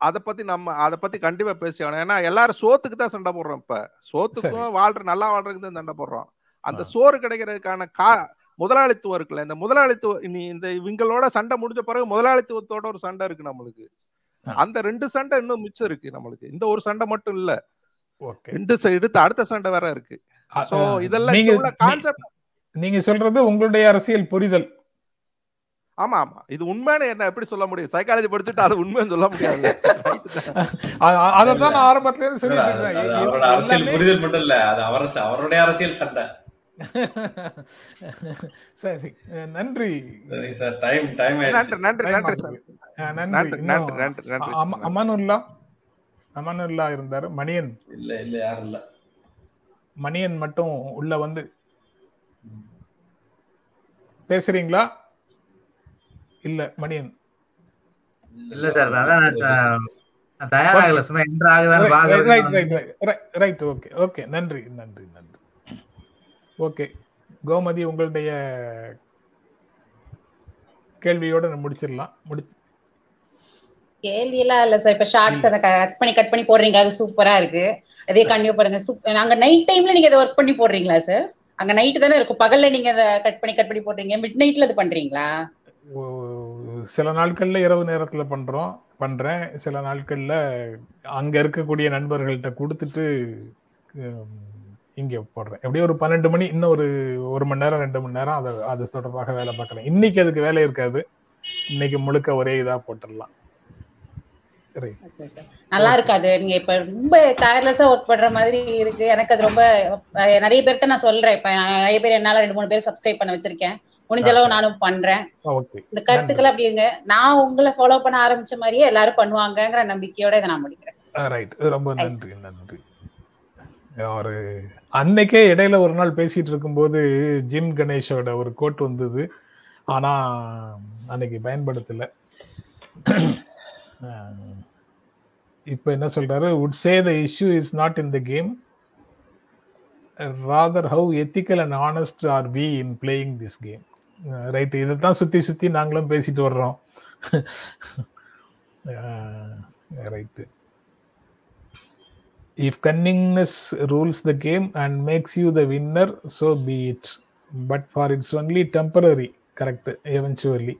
அத பத்தி நம்ம அத பத்தி கண்டிப்பா பேசி ஆகணும். ஏன்னா எல்லாரும் சோத்துக்கு தான் சண்டை போடுறோம் இப்ப. சோத்துக்கும் வாழ்ற நல்லா வாழ்றதுக்கு தான் சண்டை போடுறோம். அந்த சோறு கிடைக்கிறதுக்கான கா முதலாளித்துவம் இருக்குல்ல இந்த முதலாளித்துவ நீ இந்த இவங்களோட சண்டை முடிஞ்ச பிறகு முதலாளித்துவத்தோட ஒரு சண்டை இருக்கு நம்மளுக்கு. அந்த ரெண்டு சண்டை இன்னும் மிச்சம் இருக்கு நம்மளுக்கு. இந்த ஒரு சண்டை மட்டும் இல்ல. ஓகே. ரெண்டு சைடு அடுத்த சண்டை வேற இருக்கு. சோ இதெல்லாம் கான்செப்ட் நீங்க சொல்றது உங்களுடைய அரசியல் புரிதல். ஆமா ஆமா. இது உண்மைன்னு என்ன எப்படி சொல்ல முடியும்? சைக்காலஜி படிச்சுட்டு அது உண்மைன்னு சொல்ல முடியாது. (laughs) அ- அ- அதத்தான் நான் ஆரம்பத்துல இருந்து அவரோட எ- அரசியல் புரிதல் மட்டும் இல்ல. அது அவர் அவருடைய அரசியல் சண்டை. சரி நன்றி. சரி சார் டைம் டைம் நன்றி நன்றி Time நன்றி. சார். நன்றி, நன்றி நன்றி, அமனுல்லா? அமனுல்லா இருந்தாரு. மணியன். இல்ல இல்ல யாரும் இல்ல. மணியன் மட்டும் உள்ள வந்து பேசுறீங்களா? இல்ல மணியன். இல்ல சார் தயாராகல சும்மா என்ட்ரு ஆகுதான்னு right right right okay okay நன்றி நன்றி நன்றி. ஓகே. கோமதி உங்களுடைய கேள்வியோட முடிச்சிடலாம். முடிச்சு கேள்வி எல்லாம் இல்ல சார் இப்ப ஷார்ட்ஸ் அதை கட் பண்ணி கட் பண்ணி போடுறீங்க. அது சூப்பரா இருக்கு. அதே கண்டினியூ பண்ணுங்க சூப் அங்க நைட் டைம்ல நீங்க இதை ஒர்க் பண்ணி போடுறீங்களா சார் அங்க நைட் தானே இருக்கும். பகல்ல நீங்க அதை கட் பண்ணி கட் பண்ணி போடுறீங்க. மிட் நைட்ல அது பண்றீங்களா? சில நாட்கள்ல இரவு நேரத்துல பண்றோம் பண்றேன். சில நாட்கள்ல அங்க இருக்கக்கூடிய நண்பர்கள்ட்ட கொடுத்துட்டு இங்க போடுறேன். எப்படியும் ஒரு பன்னெண்டு மணி இன்னும் ஒரு ஒரு மணி நேரம் ரெண்டு மணி நேரம் அதை அது தொடர்பாக வேலை பார்க்குறேன். இன்னைக்கு அதுக்கு வேலை இருக்காது. இன்னைக்கு முழுக்க ஒரே இதா போட்டுடலாம். நல்லா இருக்காது. நீங்க இப்ப ரொம்ப டயர்லெஸ்ஸா ஒர்க் பண்ற மாதிரி இருக்கு. எனக்கு அது ரொம்ப நிறைய பேர்ட்ட நான் சொல்றேன். இப்ப நிறைய பேர் என்னால ரெண்டு மூணு பேர் சப்ஸ்கிரைப் பண்ண வச்சிருக்கேன். முடிஞ்ச அளவு. நானும் பண்றேன். இந்த கருத்துக்கள் அப்படிங்க நான் உங்களை ஃபாலோ பண்ண ஆரம்பிச்ச மாதிரியே எல்லாரும் பண்ணுவாங்கங்கிற நம்பிக்கையோட இதை நான் முடிக்கிறேன். ரைட் ரொம்ப நன்றி நன்றி. ஒரு அன்னைக்கே இடையில ஒரு நாள் பேசிட்டு இருக்கும்போது ஜிம் கணேஷோட ஒரு கோட் வந்தது. ஆனா அன்னைக்கு பயன்படுத்தல. இப்ப என்ன சொல்றாரு? Would say the issue is not in the game rather how ethical and honest are be in playing this game right இதைத்தான் சுத்தி சுத்தி நாங்களும் பேசிட்டு வர்றோம். Right if cunningness rules the game and makes you the winner so be it but for it's only temporary correct eventually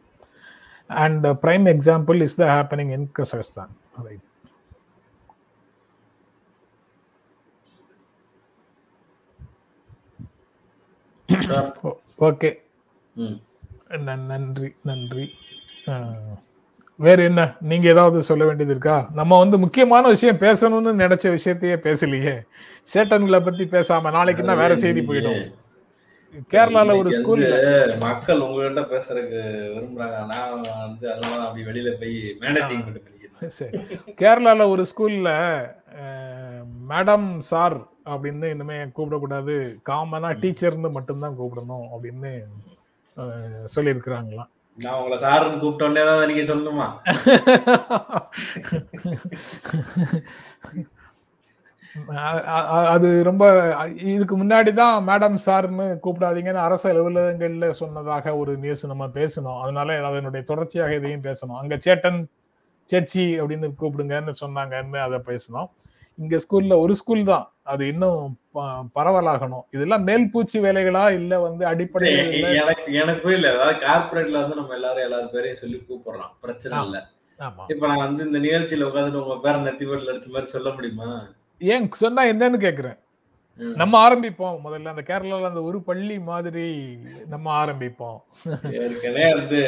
and the prime example is the happening in kazakhstan right sir okay ம் நன்றி நன்றி அஹ், வேற என்ன? நீங்க ஏதாவது சொல்ல வேண்டியது இருக்கா? நம்ம வந்து முக்கியமான விஷயம் பேசணும்னு நினைச்ச விஷயத்தையே பேசலையே. சேட்டன்களை பத்தி பேசாம நாளைக்கு தான் வேற செய்தி போயிடும். கேரளால ஒரு வந்து மக்கள் உங்ககிட்ட பேசுறதுக்கு விரும்புறாங்க. நான் வந்து அதனால அப்படி வெளியில போய் மேனேஜிங் பண்ணிக்கிறேன் சரி. கேரளால ஒரு ஸ்கூல்ல மேடம் சார் அப்படின்னு இனிமே கூப்பிடக்கூடாது. காமனா டீச்சர்னு மட்டும்தான் கூப்பிடணும் அப்படின்னு சொல்லியிருக்கிறாங்களாம். நான் உங்களை சாருன்னு கூப்பிட்டோன்னே தான் நீங்க சொல்லணுமா? அது ரொம்ப இதுக்கு முன்னாடி தான் மேடம் சார்னு கூப்பிடாதீங்கன்னு அரசு அலுவலகங்கள்ல சொன்னதாக ஒரு நியூஸ் நம்ம பேசணும் அதனால அதனுடைய தொடர்ச்சியாக இதையும் பேசணும். அங்க சேட்டன் சேட்சி அப்படின்னு கூப்பிடுங்கன்னு சொன்னாங்கன்னு அதை பேசணும் இங்க ஸ்கூல்ல ஒரு ஸ்கூல் தான். அது இன்னும் பரவலாகணும். இதெல்லாம் மேல் பூச்சி வேலைகளா இல்ல வந்து அடிப்படையில் இல்ல எனக்கு எனக்கு புரியல அதாவது கார்பரேட்ல வந்து நம்ம எல்லாரும் எல்லாரும் பேரையும் சொல்லி கூப்பிடுறோம். பிரச்சனை. இல்ல. இப்ப நான் வந்து இந்த நிகழ்ச்சியில உட்காந்துட்டு உங்க பேரை நெத்தி போட்டில் அடிச்ச மாதிரி சொல்ல முடியுமா? ஏன் சொன்னா என்னன்னு கேக்குறேன். நம்ம ஆரம்பிப்போம். முதல்ல அந்த கேரளால அந்த ஒரு பள்ளி மாதிரி நம்ம ஆரம்பிப்போம். ஏற்கனவே வந்து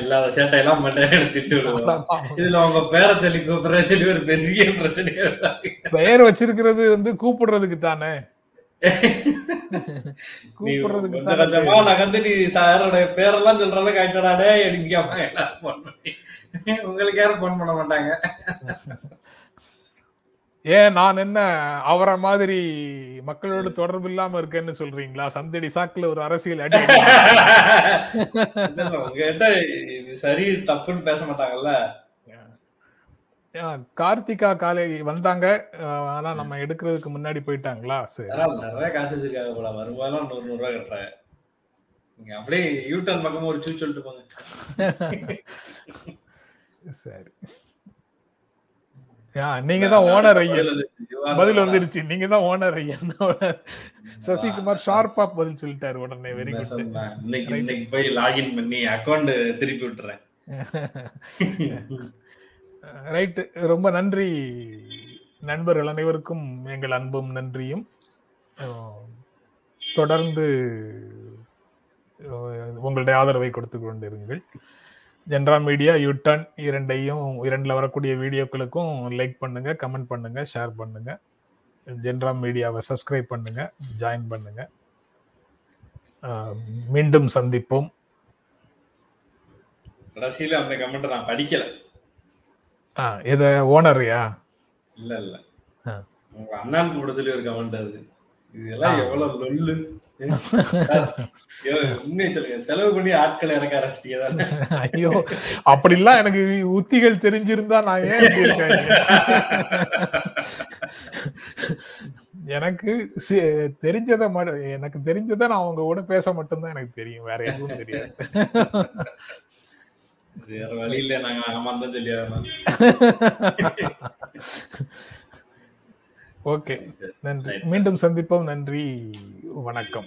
இல்லாத சேட்டை எல்லாம் பண்றேன் திட்டு இதுல உங்க பேரை சொல்லி கூப்பிடுறது ஒரு பெரிய பிரச்சனையா பெயர் வச்சிருக்கிறது வந்து கூப்பிடுறதுக்கு தானே? (laughs) கூப்பிடுறதுக்கு நகர்ந்து நீ சாரோட பேரெல்லாம் சொல்ற அளவுக்கு ஆயிட்டடாடே எனக்கு அம்மா எல்லாரும் உங்களுக்கு யாரும் போன் பண்ண மாட்டாங்க. (laughs) ஏன் நான் என்ன அவரை மாதிரி மக்களோட தொடர்பு இல்லாம இருக்கேன்னு சொல்றீங்களா? சந்தடி சாக்குல ஒரு அரசியல் அடி சொல்றேன், உங்ககிட்ட இது சரி தப்புன்னு பேச மாட்டாங்கல்ல? கார்த்திகா காலை வந்தாங்க. ஆனா நம்ம எடுக்கிறதுக்கு முன்னாடி போயிட்டாங்களா? சரி. நிறைய காசு வச்சிருக்காங்க போல. வரும்போதெல்லாம் நூறு நூறு ரூபாய் கட்டுறாங்க. நீங்க அப்படியே யூட்டர்ன் பக்கமா ஒரு சூ சொல்லிட்டு போங்க. சரி. நீங்க தான் ஓனர் ஐயா பதில் வந்துருச்சு. நீங்க தான் ஓனர் ஐயா (laughs) சசிகுமார் ஷார்ப்பா பதில் சொல்லிட்டாரு உடனே வெரி குட் இன்னைக்கு இன்னைக்கு போய் லாகின் பண்ணி அக்கௌண்ட் திருப்பி விட்டுறேன். (laughs) ரைட் ரொம்ப நன்றி நண்பர்கள் அனைவருக்கும். எங்கள் அன்பும் நன்றியும். தொடர்ந்து உங்களுடைய ஆதரவை கொடுத்து கொண்டிருங்கள். ஜென்ரா மீடியா யூட்டர்ன் இரண்டையும் இரண்டுல வரக்கூடிய வீடியோக்களுக்கும் லைக் பண்ணுங்க கமெண்ட் பண்ணுங்க ஷேர் பண்ணுங்க. ஜென்ரா மீடியாவை சப்ஸ்கிரைப் பண்ணுங்க ஜாயின் பண்ணுங்க. மீண்டும் சந்திப்போம். கடைசியில அந்த கமெண்ட் நான் படிக்கல. ஆ, இத ஓனரையா இல்ல இல்ல. அண்ணான் கூட சொல்லி ஒரு கமெண்ட் அது இதெல்லாம். எவ்வளவு லொல்லு. செலவு பண்ணி ஆட்களை இறக்க ஆரம்பிச்சிட்டீங்க தானே ஐயோ அப்படிலாம் எனக்கு உத்திகள் தெரிஞ்சிருந்தா நான் ஏன் எனக்கு தெரிஞ்சதை எனக்கு தெரிஞ்சதை நான் அவங்க கூட பேச மட்டும்தான் எனக்கு தெரியும். வேற எதுவும் தெரியாது. வேற வழி இல்ல நாங்க சொல்லி ஆகணும். ஓகே. நன்றி. மீண்டும் சந்திப்போம். நன்றி. வணக்கம்.